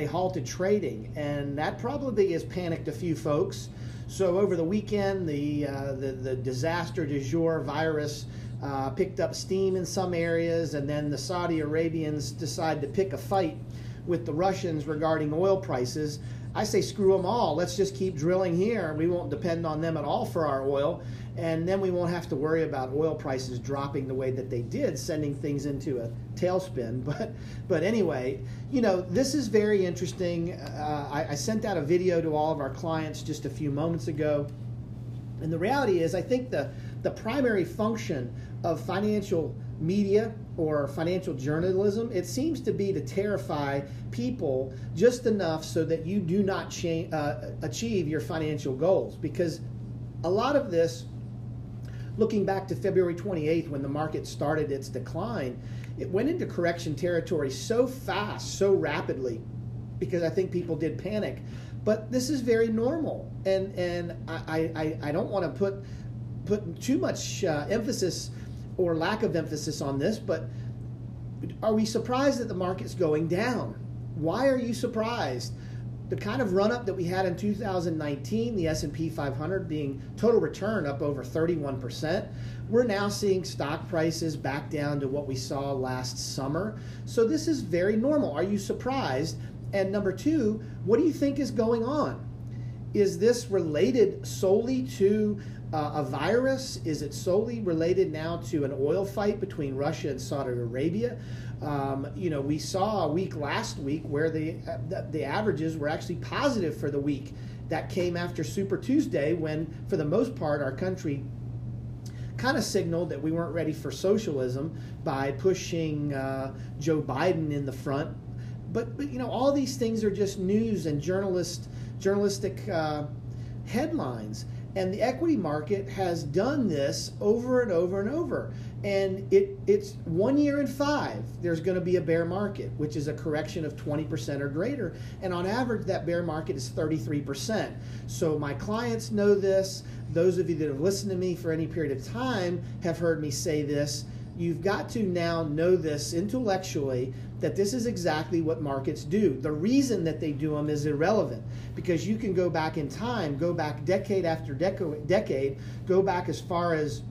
they halted trading, and that probably has panicked a few folks. So over the weekend, the uh, the, the disaster du jour virus uh, picked up steam in some areas, and then the Saudi Arabians decided to pick a fight with the Russians regarding oil prices. I say screw them all. Let's just keep drilling here. We won't depend on them at all for our oil, and then we won't have to worry about oil prices dropping the way that they did, sending things into a tailspin. But but anyway, you know this is very interesting. Uh, I, I sent out a video to all of our clients just a few moments ago, and the reality is, I think the the primary function of financial media or financial journalism, it seems to be to terrify people just enough so that you do not cha- uh, achieve your financial goals. Because a lot of this, looking back to February 28th when the market started its decline, it went into correction territory so fast, so rapidly, because I think people did panic. But this is very normal, and and I I, I don't want to put put too much uh, emphasis or lack of emphasis on this, but are we surprised that the market's going down? Why are you surprised? The kind of run up that we had in 2019, the S&P 500 being total return up over 31%, we're now seeing stock prices back down to what we saw last summer. So this is very normal. Are you surprised? And number 2, what do you think is going on? Is this related solely to uh, a virus? Is it solely related now to an oil fight between Russia and Saudi Arabia? Um, you know, we saw a week last week where the, the averages were actually positive for the week. That came after Super Tuesday, when for the most part our country kind of signaled that we weren't ready for socialism by pushing uh, Joe Biden in the front. But, but you know, all these things are just news and journalist journalistic uh, headlines. And the equity market has done this over and over and over. And it, it's one year in five, there's going to be a bear market, which is a correction of 20% or greater. And on average, that bear market is 33%. So my clients know this. Those of you that have listened to me for any period of time have heard me say this. You've got to now know this intellectually that this is exactly what markets do. The reason that they do them is irrelevant because you can go back in time, go back decade after deco- decade, go back as far as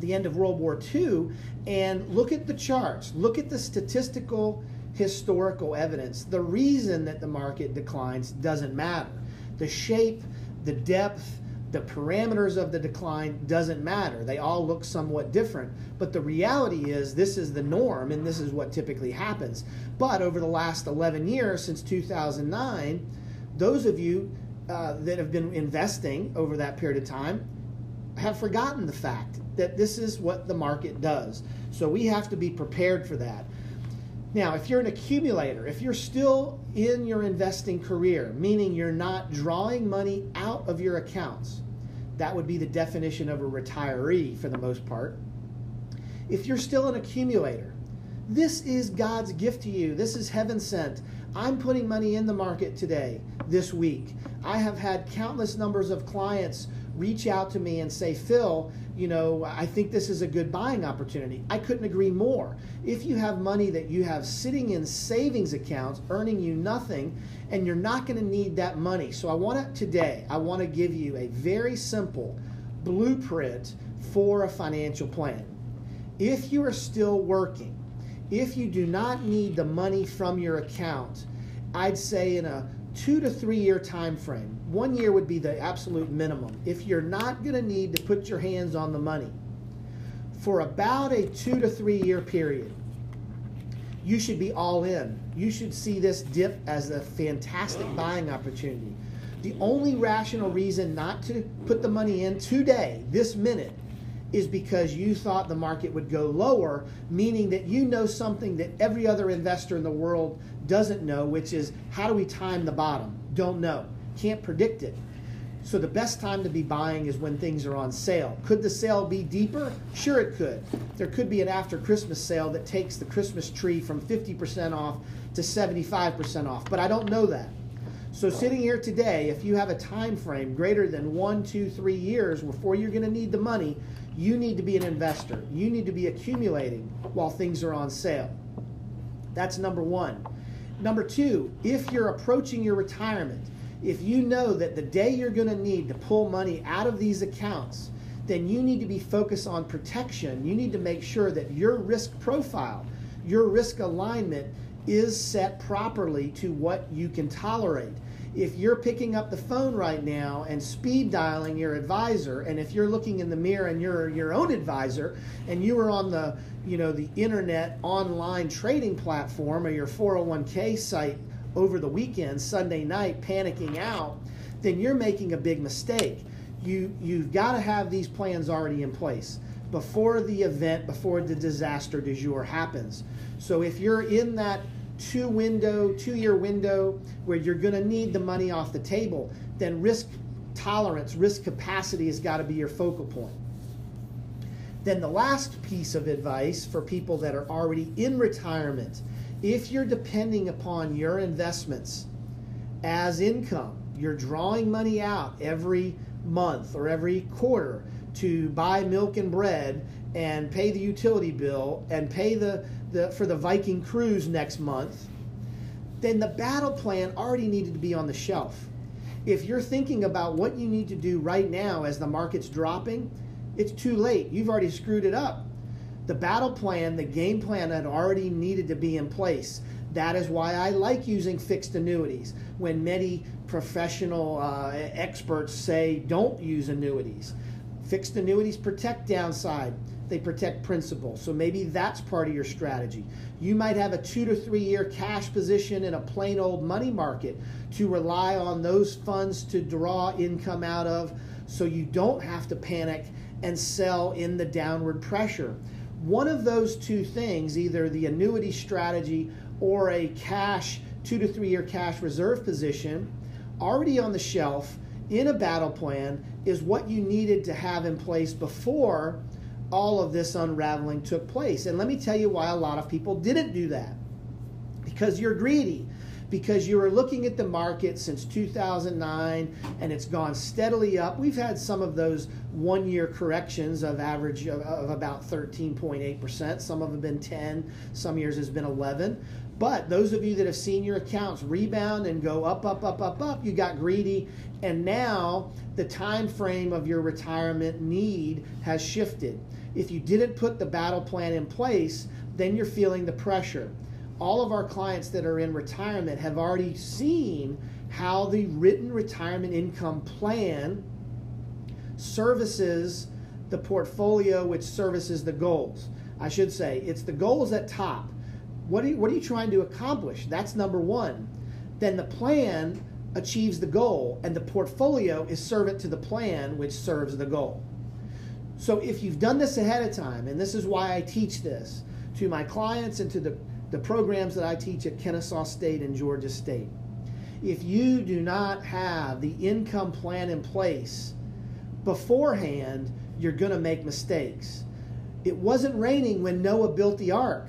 the end of World War II, and look at the charts, look at the statistical historical evidence. The reason that the market declines doesn't matter. The shape, the depth, the parameters of the decline doesn't matter. They all look somewhat different. But the reality is, this is the norm and this is what typically happens. But over the last 11 years, since 2009, those of you uh, that have been investing over that period of time have forgotten the fact that this is what the market does. So we have to be prepared for that. Now, if you're an accumulator, if you're still in your investing career, meaning you're not drawing money out of your accounts, that would be the definition of a retiree for the most part. If you're still an accumulator, this is God's gift to you. This is heaven sent. I'm putting money in the market today, this week. I have had countless numbers of clients reach out to me and say, Phil, you know, I think this is a good buying opportunity. I couldn't agree more. If you have money that you have sitting in savings accounts earning you nothing, and you're not going to need that money. So I want to today, I want to give you a very simple blueprint for a financial plan. If you are still working, if you do not need the money from your account, I'd say in a two to three year time frame. One year would be the absolute minimum. If you're not going to need to put your hands on the money for about a two to three year period, you should be all in. You should see this dip as a fantastic buying opportunity. The only rational reason not to put the money in today, this minute, is because you thought the market would go lower, meaning that you know something that every other investor in the world doesn't know, which is how do we time the bottom? Don't know. Can't predict it. So the best time to be buying is when things are on sale. Could the sale be deeper? Sure, it could. There could be an after Christmas sale that takes the Christmas tree from 50% off to 75% off, but I don't know that. So sitting here today, if you have a time frame greater than one, two, three years before you're going to need the money, you need to be an investor. You need to be accumulating while things are on sale. That's number one. Number two, if you're approaching your retirement, if you know that the day you're going to need to pull money out of these accounts, then you need to be focused on protection. You need to make sure that your risk profile, your risk alignment is set properly to what you can tolerate. If you're picking up the phone right now and speed dialing your advisor, and if you're looking in the mirror and you're your own advisor, and you are on the you know the internet online trading platform or your 401k site over the weekend, Sunday night, panicking out, then you're making a big mistake. You you've got to have these plans already in place before the event, before the disaster du jour happens. So if you're in that two window, two year window where you're going to need the money off the table, then risk tolerance, risk capacity has got to be your focal point. Then the last piece of advice for people that are already in retirement, if you're depending upon your investments as income, you're drawing money out every month or every quarter to buy milk and bread and pay the utility bill and pay the, the for the Viking cruise next month, then the battle plan already needed to be on the shelf. If you're thinking about what you need to do right now as the market's dropping, it's too late. You've already screwed it up. The battle plan, the game plan had already needed to be in place. That is why I like using fixed annuities when many professional uh, experts say don't use annuities. Fixed annuities protect downside, they protect principal. So maybe that's part of your strategy. You might have a two to three year cash position in a plain old money market to rely on those funds to draw income out of so you don't have to panic and sell in the downward pressure. One of those two things, either the annuity strategy or a cash, two to three year cash reserve position, already on the shelf in a battle plan, is what you needed to have in place before all of this unraveling took place. And let me tell you why a lot of people didn't do that. Because you're greedy because you were looking at the market since 2009 and it's gone steadily up. We've had some of those one year corrections of average of, of about 13.8%. Some of them have been 10, some years has been 11. But those of you that have seen your accounts rebound and go up, up, up, up, up, you got greedy, and now the time frame of your retirement need has shifted. If you didn't put the battle plan in place, then you're feeling the pressure all of our clients that are in retirement have already seen how the written retirement income plan services the portfolio which services the goals. I should say it's the goals at top. What are you, what are you trying to accomplish? That's number one. Then the plan achieves the goal, and the portfolio is servant to the plan which serves the goal. So if you've done this ahead of time, and this is why I teach this to my clients and to the the programs that I teach at Kennesaw State and Georgia State. If you do not have the income plan in place beforehand, you're going to make mistakes. It wasn't raining when Noah built the ark.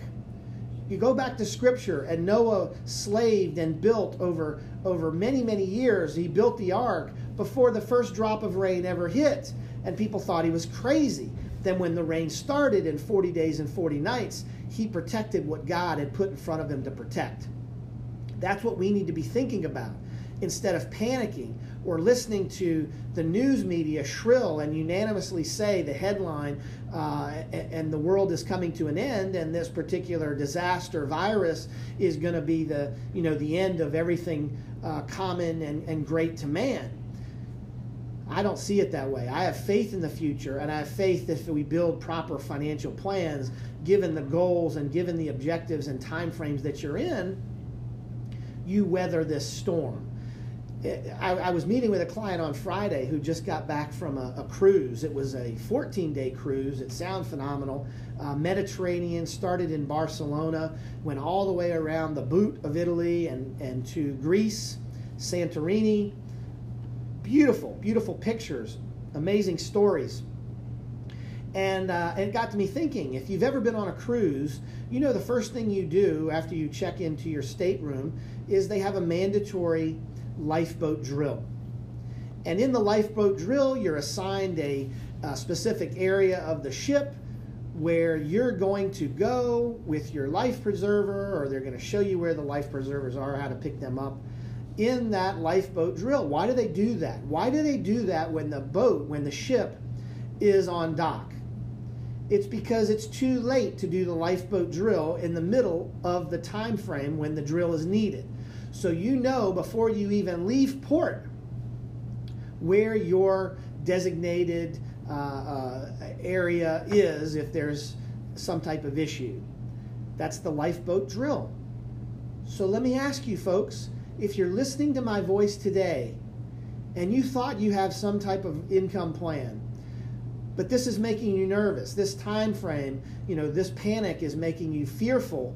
You go back to scripture and Noah slaved and built over over many many years. He built the ark before the first drop of rain ever hit and people thought he was crazy. Then when the rain started in 40 days and 40 nights, he protected what God had put in front of him to protect. That's what we need to be thinking about instead of panicking or listening to the news media shrill and unanimously say the headline uh, and the world is coming to an end and this particular disaster virus is going to be the you know the end of everything uh, common and, and great to man I don't see it that way. I have faith in the future, and I have faith that if we build proper financial plans, given the goals and given the objectives and timeframes that you're in, you weather this storm. I, I, was meeting with a client on Friday who just got back from a, a cruise. It was a 14 day cruise. It sounded phenomenal. Uh, Mediterranean started in Barcelona, went all the way around the boot of Italy and, and to Greece, Santorini. Beautiful, beautiful pictures, amazing stories. And, uh, and it got to me thinking if you've ever been on a cruise, you know the first thing you do after you check into your stateroom is they have a mandatory lifeboat drill. And in the lifeboat drill, you're assigned a, a specific area of the ship where you're going to go with your life preserver, or they're going to show you where the life preservers are, how to pick them up in that lifeboat drill. Why do they do that? Why do they do that when the boat, when the ship is on dock? It's because it's too late to do the lifeboat drill in the middle of the time frame when the drill is needed. So you know before you even leave port where your designated uh, uh, area is if there's some type of issue. That's the lifeboat drill. So let me ask you, folks, if you're listening to my voice today and you thought you have some type of income plan, but this is making you nervous, this time frame, you know, this panic is making you fearful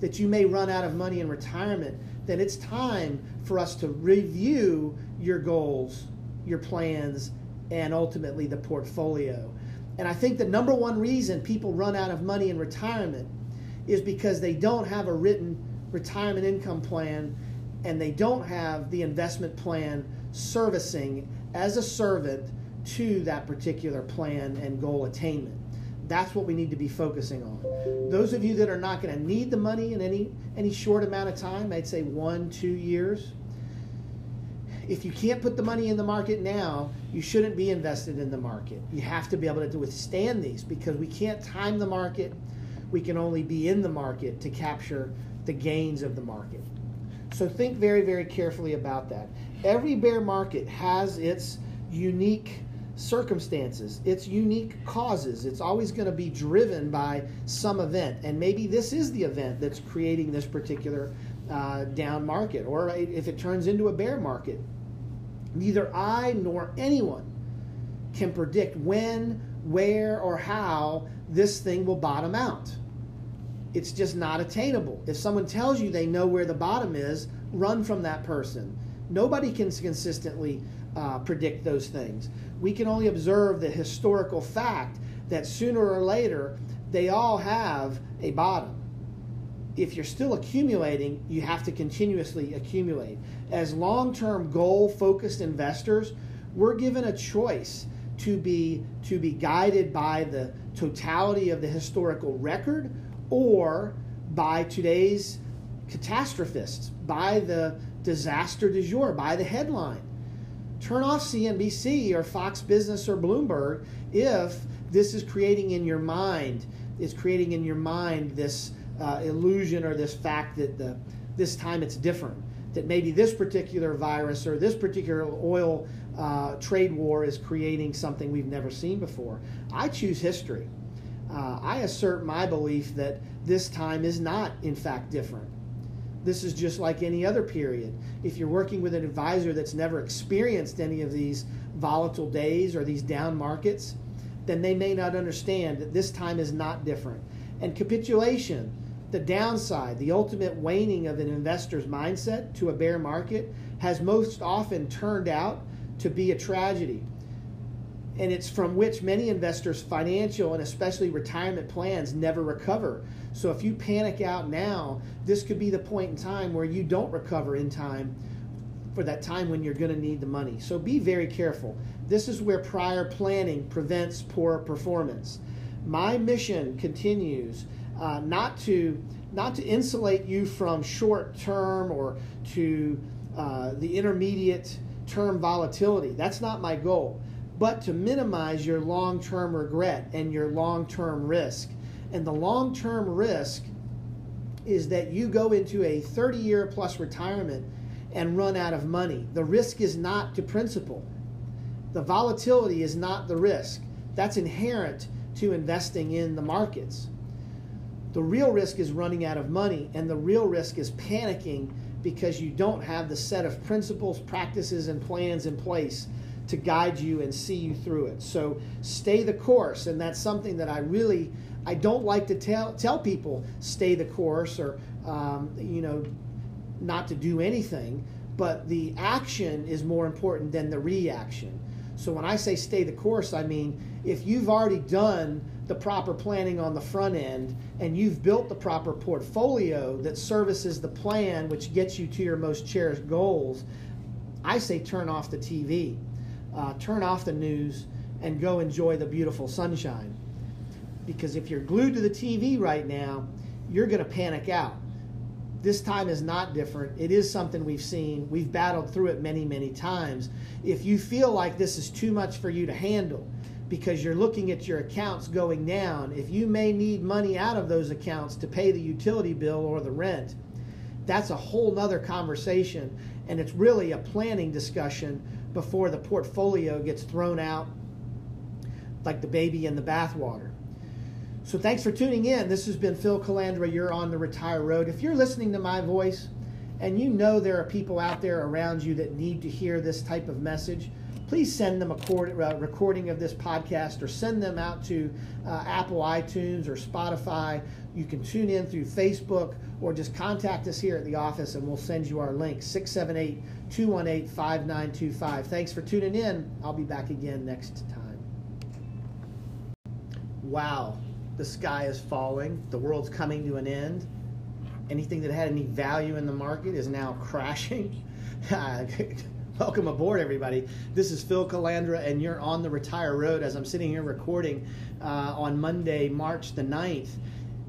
that you may run out of money in retirement, then it's time for us to review your goals, your plans, and ultimately the portfolio. And I think the number one reason people run out of money in retirement is because they don't have a written retirement income plan and they don't have the investment plan servicing as a servant to that particular plan and goal attainment. That's what we need to be focusing on. Those of you that are not going to need the money in any any short amount of time, I'd say one, two years. If you can't put the money in the market now, you shouldn't be invested in the market. You have to be able to withstand these because we can't time the market. We can only be in the market to capture the gains of the market. So think very, very carefully about that. Every bear market has its unique circumstances, its unique causes. It's always going to be driven by some event. And maybe this is the event that's creating this particular uh, down market, or if it turns into a bear market. Neither I nor anyone can predict when, where, or how this thing will bottom out it's just not attainable. If someone tells you they know where the bottom is, run from that person. Nobody can consistently uh, predict those things. We can only observe the historical fact that sooner or later they all have a bottom. If you're still accumulating, you have to continuously accumulate. As long term goal focused investors, we're given a choice to be, to be guided by the totality of the historical record or by today's catastrophists, by the disaster du jour, by the headline. Turn off CNBC or Fox Business or Bloomberg if this is creating in your mind, is creating in your mind this uh, illusion or this fact that the, this time it's different. That maybe this particular virus or this particular oil uh, trade war is creating something we've never seen before. I choose history uh, I assert my belief that this time is not, in fact, different. This is just like any other period. If you're working with an advisor that's never experienced any of these volatile days or these down markets, then they may not understand that this time is not different. And capitulation, the downside, the ultimate waning of an investor's mindset to a bear market, has most often turned out to be a tragedy and it's from which many investors' financial and especially retirement plans never recover. So if you panic out now, this could be the point in time where you don't recover in time for that time when you're going to need the money. So be very careful. This is where prior planning prevents poor performance. My mission continues uh, not to not to insulate you from short term or to uh, the intermediate term volatility. That's not my goal, but to minimize your long term regret and your long term risk. And the long term risk is that you go into a 30 year plus retirement and run out of money. The risk is not to principal. The volatility is not the risk. That's inherent to investing in the markets. The real risk is running out of money, and the real risk is panicking because you don't have the set of principles, practices, and plans in place to guide you and see you through it. So stay the course, and that's something that I really I don't like to tell tell people stay the course or um, you know not to do anything. But the action is more important than the reaction. So when I say stay the course, I mean if you've already done the proper planning on the front end and you've built the proper portfolio that services the plan which gets you to your most cherished goals, I say turn off the TV, uh, turn off the news, and go enjoy the beautiful sunshine. Because if you're glued to the TV right now, you're going to panic out. This time is not different. It is something we've seen. We've battled through it many, many times. If you feel like this is too much for you to handle, because you're looking at your accounts going down. If you may need money out of those accounts to pay the utility bill or the rent, that's a whole nother conversation. And it's really a planning discussion before the portfolio gets thrown out like the baby in the bathwater. So thanks for tuning in. This has been Phil Calandra. You're on the Retire Road. If you're listening to my voice and you know there are people out there around you that need to hear this type of message, please send them a cord, uh, recording of this podcast or send them out to uh, Apple iTunes or Spotify. You can tune in through Facebook or just contact us here at the office and we'll send you our link 678 218 5925. Thanks for tuning in. I'll be back again next time. Wow, the sky is falling, the world's coming to an end. Anything that had any value in the market is now crashing. Welcome aboard, everybody. This is Phil Calandra, and you're on the Retire Road as I'm sitting here recording uh, on Monday, March the 9th.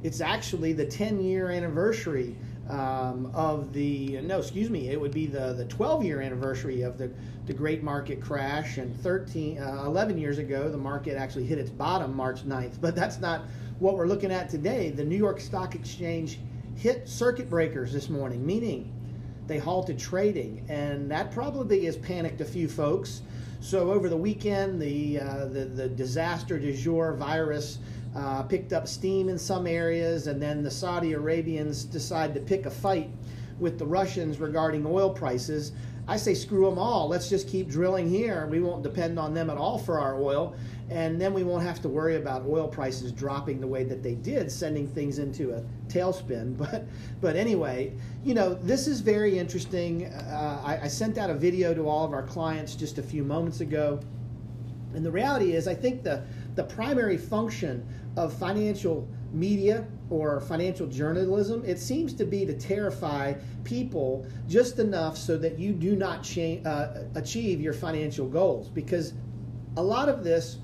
It's actually the 10 year anniversary um, of the, no, excuse me, it would be the, the 12 year anniversary of the, the great market crash. And 13, uh, 11 years ago, the market actually hit its bottom March 9th. But that's not what we're looking at today. The New York Stock Exchange hit circuit breakers this morning, meaning they halted trading, and that probably has panicked a few folks. So over the weekend, the uh, the, the disaster du jour virus uh, picked up steam in some areas, and then the Saudi Arabians decide to pick a fight with the Russians regarding oil prices. I say screw them all. Let's just keep drilling here. We won't depend on them at all for our oil and then we won't have to worry about oil prices dropping the way that they did, sending things into a tailspin. But but anyway, you know this is very interesting. Uh, I, I sent out a video to all of our clients just a few moments ago, and the reality is, I think the the primary function of financial media or financial journalism, it seems to be to terrify people just enough so that you do not cha- uh, achieve your financial goals. Because a lot of this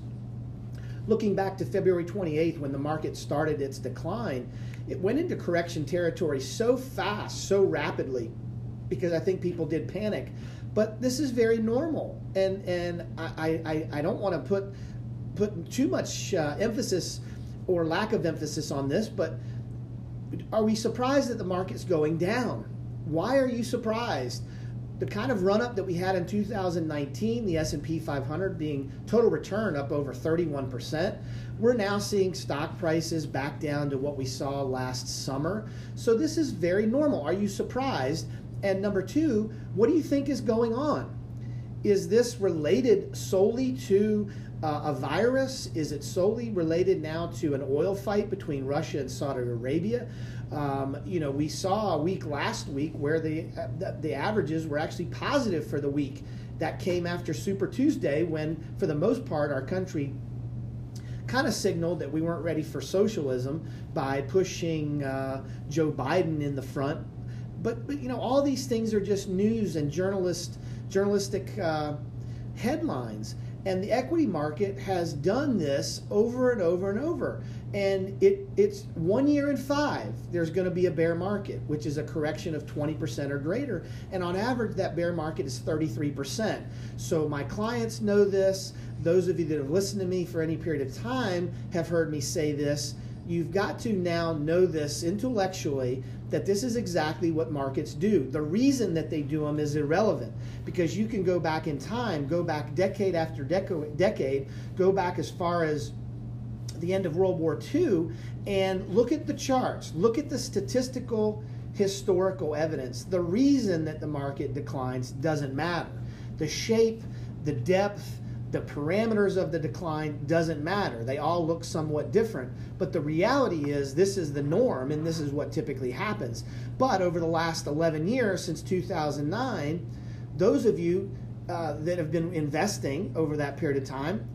looking back to February 28th when the market started its decline, it went into correction territory so fast, so rapidly, because I think people did panic. But this is very normal, and and I I, I don't want to put put too much uh, emphasis or lack of emphasis on this, but are we surprised that the market's going down? Why are you surprised? the kind of run up that we had in 2019, the S&P 500 being total return up over 31%, we're now seeing stock prices back down to what we saw last summer. So this is very normal. Are you surprised? And number 2, what do you think is going on? Is this related solely to uh, a virus? Is it solely related now to an oil fight between Russia and Saudi Arabia? Um, you know, we saw a week last week where the, the, the averages were actually positive for the week. That came after Super Tuesday, when for the most part our country kind of signaled that we weren't ready for socialism by pushing uh, Joe Biden in the front. But, but you know, all these things are just news and journalist journalistic uh, headlines. And the equity market has done this over and over and over. And it, it's one year in five, there's going to be a bear market, which is a correction of 20% or greater. And on average, that bear market is 33%. So my clients know this. Those of you that have listened to me for any period of time have heard me say this. You've got to now know this intellectually that this is exactly what markets do. The reason that they do them is irrelevant because you can go back in time, go back decade after deco- decade, go back as far as the end of World War II, and look at the charts, look at the statistical historical evidence. The reason that the market declines doesn't matter. The shape, the depth, the parameters of the decline doesn't matter. They all look somewhat different. But the reality is, this is the norm and this is what typically happens. But over the last 11 years, since 2009, those of you uh, that have been investing over that period of time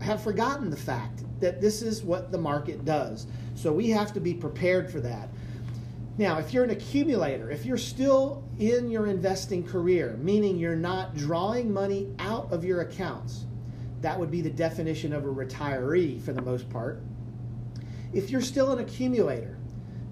have forgotten the fact that this is what the market does. So we have to be prepared for that. Now, if you're an accumulator, if you're still in your investing career, meaning you're not drawing money out of your accounts, that would be the definition of a retiree for the most part. If you're still an accumulator,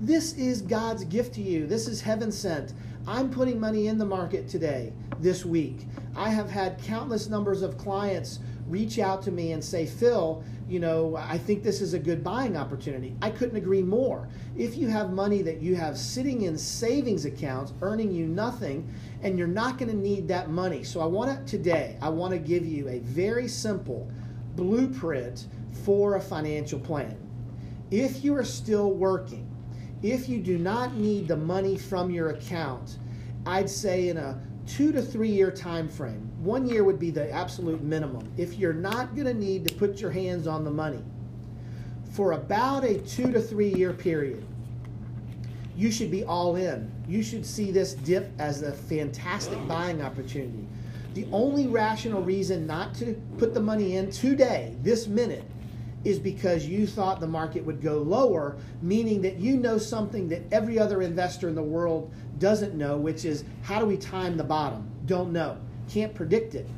this is God's gift to you. This is heaven sent. I'm putting money in the market today, this week. I have had countless numbers of clients reach out to me and say, Phil, you know, I think this is a good buying opportunity. I couldn't agree more. If you have money that you have sitting in savings accounts earning you nothing, and you're not going to need that money. So I want to today, I want to give you a very simple blueprint for a financial plan. If you are still working, if you do not need the money from your account, I'd say in a two to three year time frame. One year would be the absolute minimum. If you're not going to need to put your hands on the money for about a two to three year period, you should be all in. You should see this dip as a fantastic buying opportunity. The only rational reason not to put the money in today, this minute, is because you thought the market would go lower, meaning that you know something that every other investor in the world doesn't know, which is how do we time the bottom? Don't know. Can't predict it.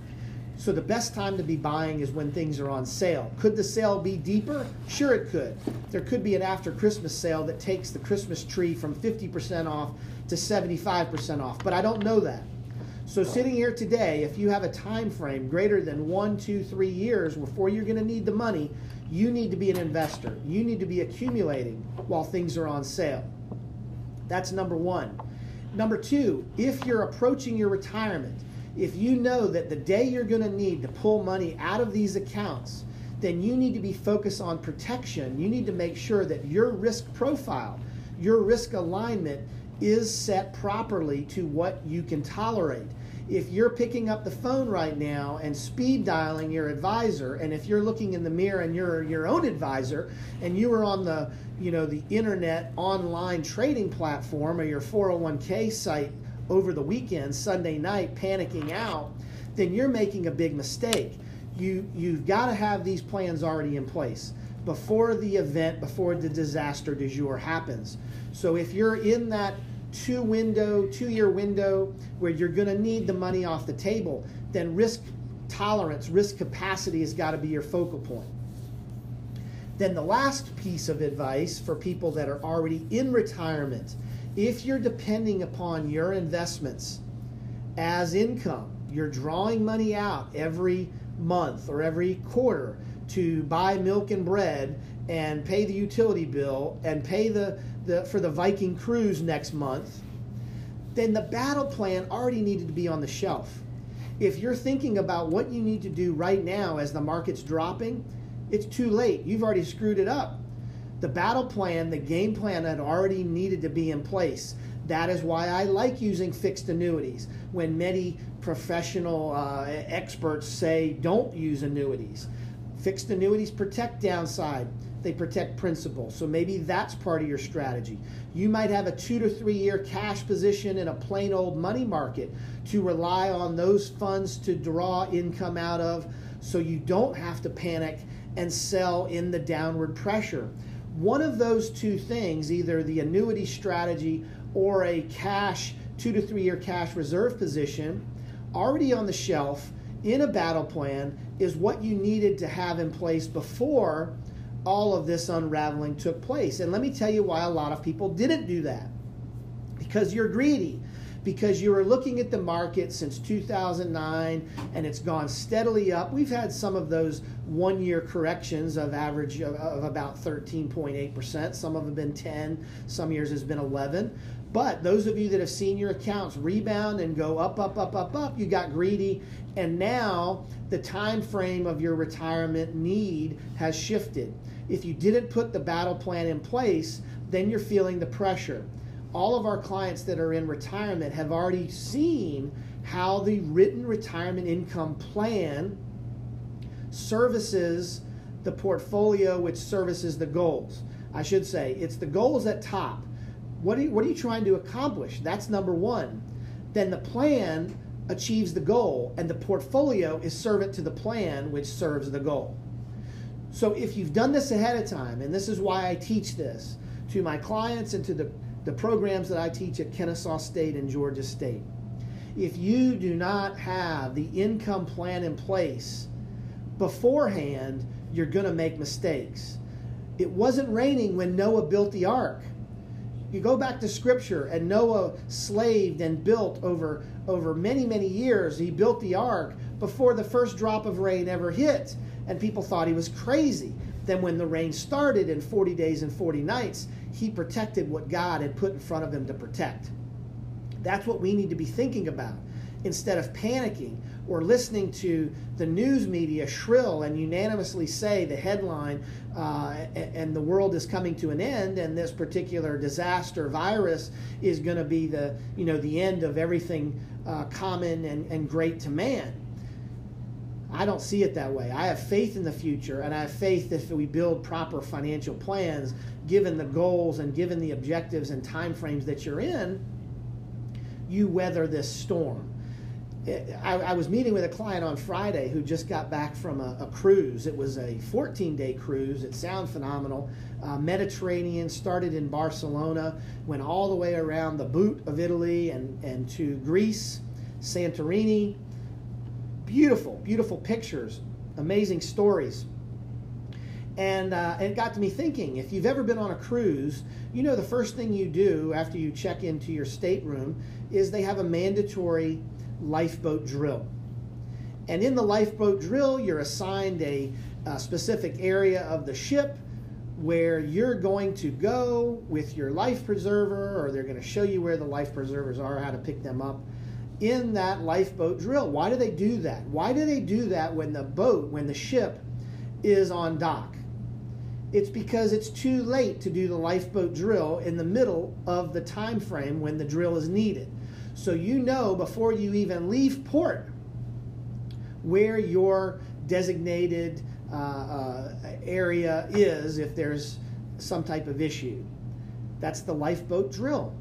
So the best time to be buying is when things are on sale. Could the sale be deeper? Sure, it could. There could be an after Christmas sale that takes the Christmas tree from 50% off to 75% off, but I don't know that. So sitting here today, if you have a time frame greater than one, two, three years before you're going to need the money, you need to be an investor. You need to be accumulating while things are on sale. That's number one. Number two, if you're approaching your retirement, if you know that the day you're going to need to pull money out of these accounts, then you need to be focused on protection. You need to make sure that your risk profile, your risk alignment is set properly to what you can tolerate. If you're picking up the phone right now and speed dialing your advisor, and if you're looking in the mirror and you're your own advisor, and you are on the you know the internet online trading platform or your 401k site over the weekend, Sunday night, panicking out, then you're making a big mistake. You you've got to have these plans already in place before the event, before the disaster du jour happens. So if you're in that two window, two year window where you're going to need the money off the table, then risk tolerance, risk capacity has got to be your focal point. Then the last piece of advice for people that are already in retirement, if you're depending upon your investments as income, you're drawing money out every month or every quarter to buy milk and bread and pay the utility bill and pay the, the for the Viking cruise next month, then the battle plan already needed to be on the shelf. If you're thinking about what you need to do right now as the market's dropping, it's too late. You've already screwed it up. The battle plan, the game plan had already needed to be in place. That is why I like using fixed annuities when many professional uh, experts say don't use annuities. Fixed annuities protect downside, they protect principal. So maybe that's part of your strategy. You might have a two to three year cash position in a plain old money market to rely on those funds to draw income out of so you don't have to panic and sell in the downward pressure. One of those two things, either the annuity strategy or a cash, two to three year cash reserve position, already on the shelf in a battle plan, is what you needed to have in place before all of this unraveling took place. And let me tell you why a lot of people didn't do that. Because you're greedy because you were looking at the market since 2009 and it's gone steadily up. We've had some of those one year corrections of average of, of about 13.8%. Some of them have been 10, some years has been 11. But those of you that have seen your accounts rebound and go up, up, up, up, up, you got greedy, and now the time frame of your retirement need has shifted. If you didn't put the battle plan in place, then you're feeling the pressure all of our clients that are in retirement have already seen how the written retirement income plan services the portfolio which services the goals. I should say it's the goals at top. What are you, what are you trying to accomplish? That's number one. Then the plan achieves the goal, and the portfolio is servant to the plan which serves the goal. So if you've done this ahead of time, and this is why I teach this to my clients and to the the programs that I teach at Kennesaw State and Georgia State. If you do not have the income plan in place beforehand, you're going to make mistakes. It wasn't raining when Noah built the ark. You go back to scripture and Noah slaved and built over over many many years. He built the ark before the first drop of rain ever hit and people thought he was crazy. Then when the rain started in 40 days and 40 nights, he protected what God had put in front of him to protect. That's what we need to be thinking about instead of panicking or listening to the news media shrill and unanimously say the headline uh, and the world is coming to an end and this particular disaster virus is going to be the you know the end of everything uh, common and, and great to man I don't see it that way. I have faith in the future, and I have faith that if we build proper financial plans, given the goals and given the objectives and timeframes that you're in, you weather this storm. I, I, was meeting with a client on Friday who just got back from a, a cruise. It was a 14 day cruise. It sounded phenomenal. Uh, Mediterranean started in Barcelona, went all the way around the boot of Italy and, and to Greece, Santorini, beautiful, beautiful pictures, amazing stories. And, uh, and it got to me thinking if you've ever been on a cruise, you know the first thing you do after you check into your stateroom is they have a mandatory lifeboat drill. And in the lifeboat drill, you're assigned a, a specific area of the ship where you're going to go with your life preserver, or they're going to show you where the life preservers are, how to pick them up in that lifeboat drill. Why do they do that? Why do they do that when the boat, when the ship is on dock? It's because it's too late to do the lifeboat drill in the middle of the time frame when the drill is needed. So you know before you even leave port where your designated uh, uh, area is if there's some type of issue. That's the lifeboat drill.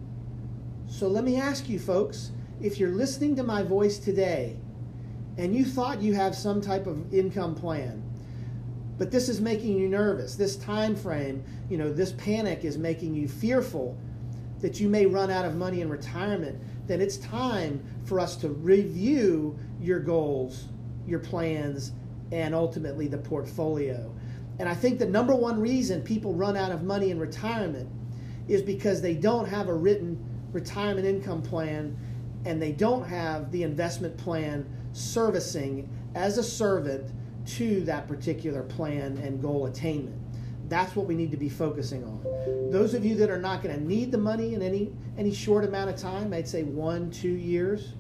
So let me ask you, folks if you're listening to my voice today and you thought you have some type of income plan, but this is making you nervous, this time frame, you know, this panic is making you fearful that you may run out of money in retirement, then it's time for us to review your goals, your plans, and ultimately the portfolio. And I think the number one reason people run out of money in retirement is because they don't have a written retirement income plan and they don't have the investment plan servicing as a servant to that particular plan and goal attainment. That's what we need to be focusing on. Those of you that are not going to need the money in any any short amount of time, I'd say one, two years.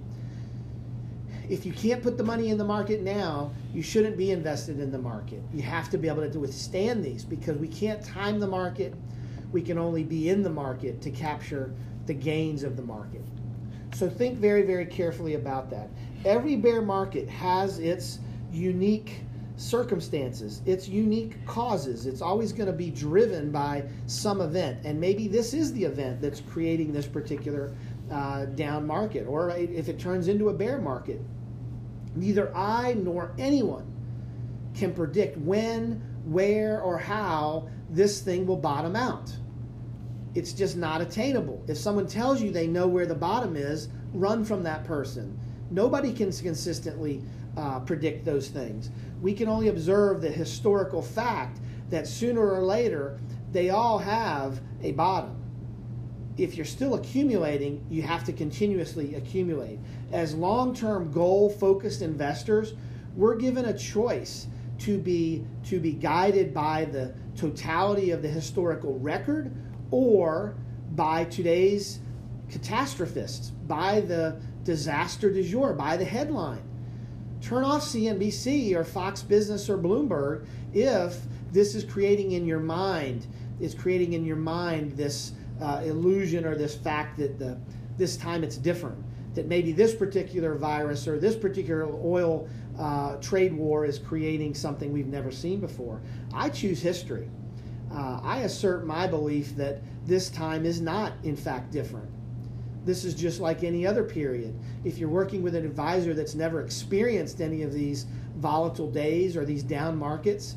If you can't put the money in the market now, you shouldn't be invested in the market. You have to be able to withstand these because we can't time the market. We can only be in the market to capture the gains of the market. So think very, very carefully about that. Every bear market has its unique circumstances, its unique causes. It's always going to be driven by some event. And maybe this is the event that's creating this particular uh, down market, or if it turns into a bear market. Neither I nor anyone can predict when where or how this thing will bottom out. It's just not attainable. If someone tells you they know where the bottom is, run from that person. Nobody can consistently uh, predict those things. We can only observe the historical fact that sooner or later they all have a bottom. If you're still accumulating, you have to continuously accumulate. As long term goal focused investors, we're given a choice to be, to be guided by the totality of the historical record or by today's catastrophists, by the disaster du jour, by the headline. Turn off CNBC or Fox Business or Bloomberg if this is creating in your mind is creating in your mind this uh, illusion or this fact that the, this time it's different. That maybe this particular virus or this particular oil uh, trade war is creating something we've never seen before. I choose history. Uh, I assert my belief that this time is not, in fact, different. This is just like any other period. If you're working with an advisor that's never experienced any of these volatile days or these down markets,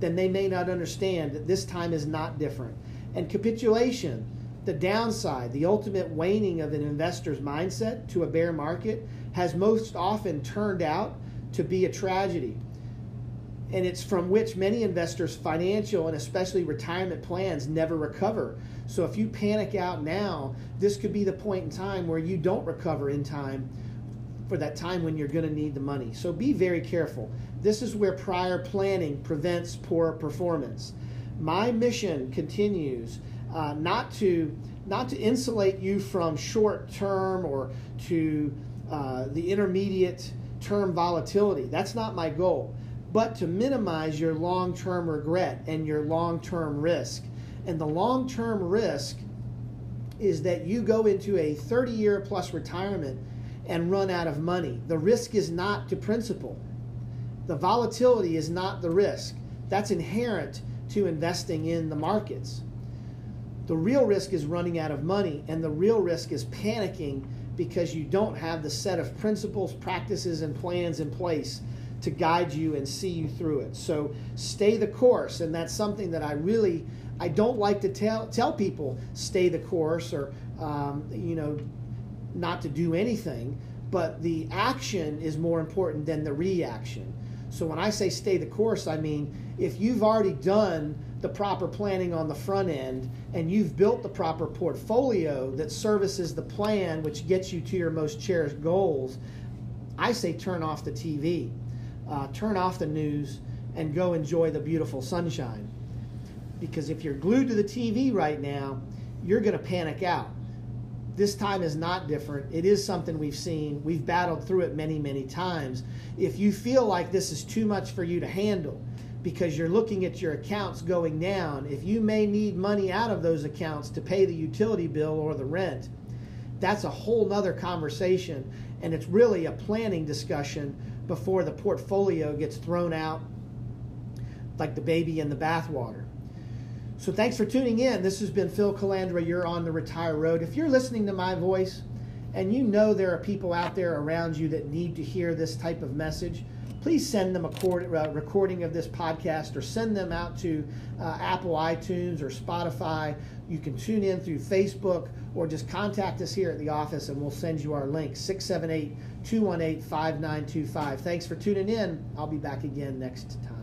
then they may not understand that this time is not different. And capitulation, the downside, the ultimate waning of an investor's mindset to a bear market, has most often turned out to be a tragedy. And it's from which many investors' financial and especially retirement plans never recover. So if you panic out now, this could be the point in time where you don't recover in time for that time when you're going to need the money. So be very careful. This is where prior planning prevents poor performance. My mission continues uh, not to not to insulate you from short term or to uh, the intermediate term volatility. That's not my goal, but to minimize your long term regret and your long term risk. And the long term risk is that you go into a 30 year plus retirement and run out of money. The risk is not to principal. The volatility is not the risk. That's inherent to investing in the markets. The real risk is running out of money, and the real risk is panicking because you don't have the set of principles, practices, and plans in place to guide you and see you through it. So stay the course, and that's something that I really I don't like to tell tell people stay the course or um, you know not to do anything, but the action is more important than the reaction. So when I say stay the course, I mean if you've already done the proper planning on the front end and you've built the proper portfolio that services the plan which gets you to your most cherished goals, I say turn off the TV, uh, turn off the news, and go enjoy the beautiful sunshine. Because if you're glued to the TV right now, you're going to panic out this time is not different. It is something we've seen. We've battled through it many, many times. If you feel like this is too much for you to handle because you're looking at your accounts going down, if you may need money out of those accounts to pay the utility bill or the rent, that's a whole nother conversation. And it's really a planning discussion before the portfolio gets thrown out like the baby in the bathwater. So thanks for tuning in. This has been Phil Calandra. You're on the Retire Road. If you're listening to my voice and you know there are people out there around you that need to hear this type of message, please send them a uh, recording of this podcast or send them out to uh, Apple iTunes or Spotify. You can tune in through Facebook or just contact us here at the office and we'll send you our link 678 218 5925. Thanks for tuning in. I'll be back again next time.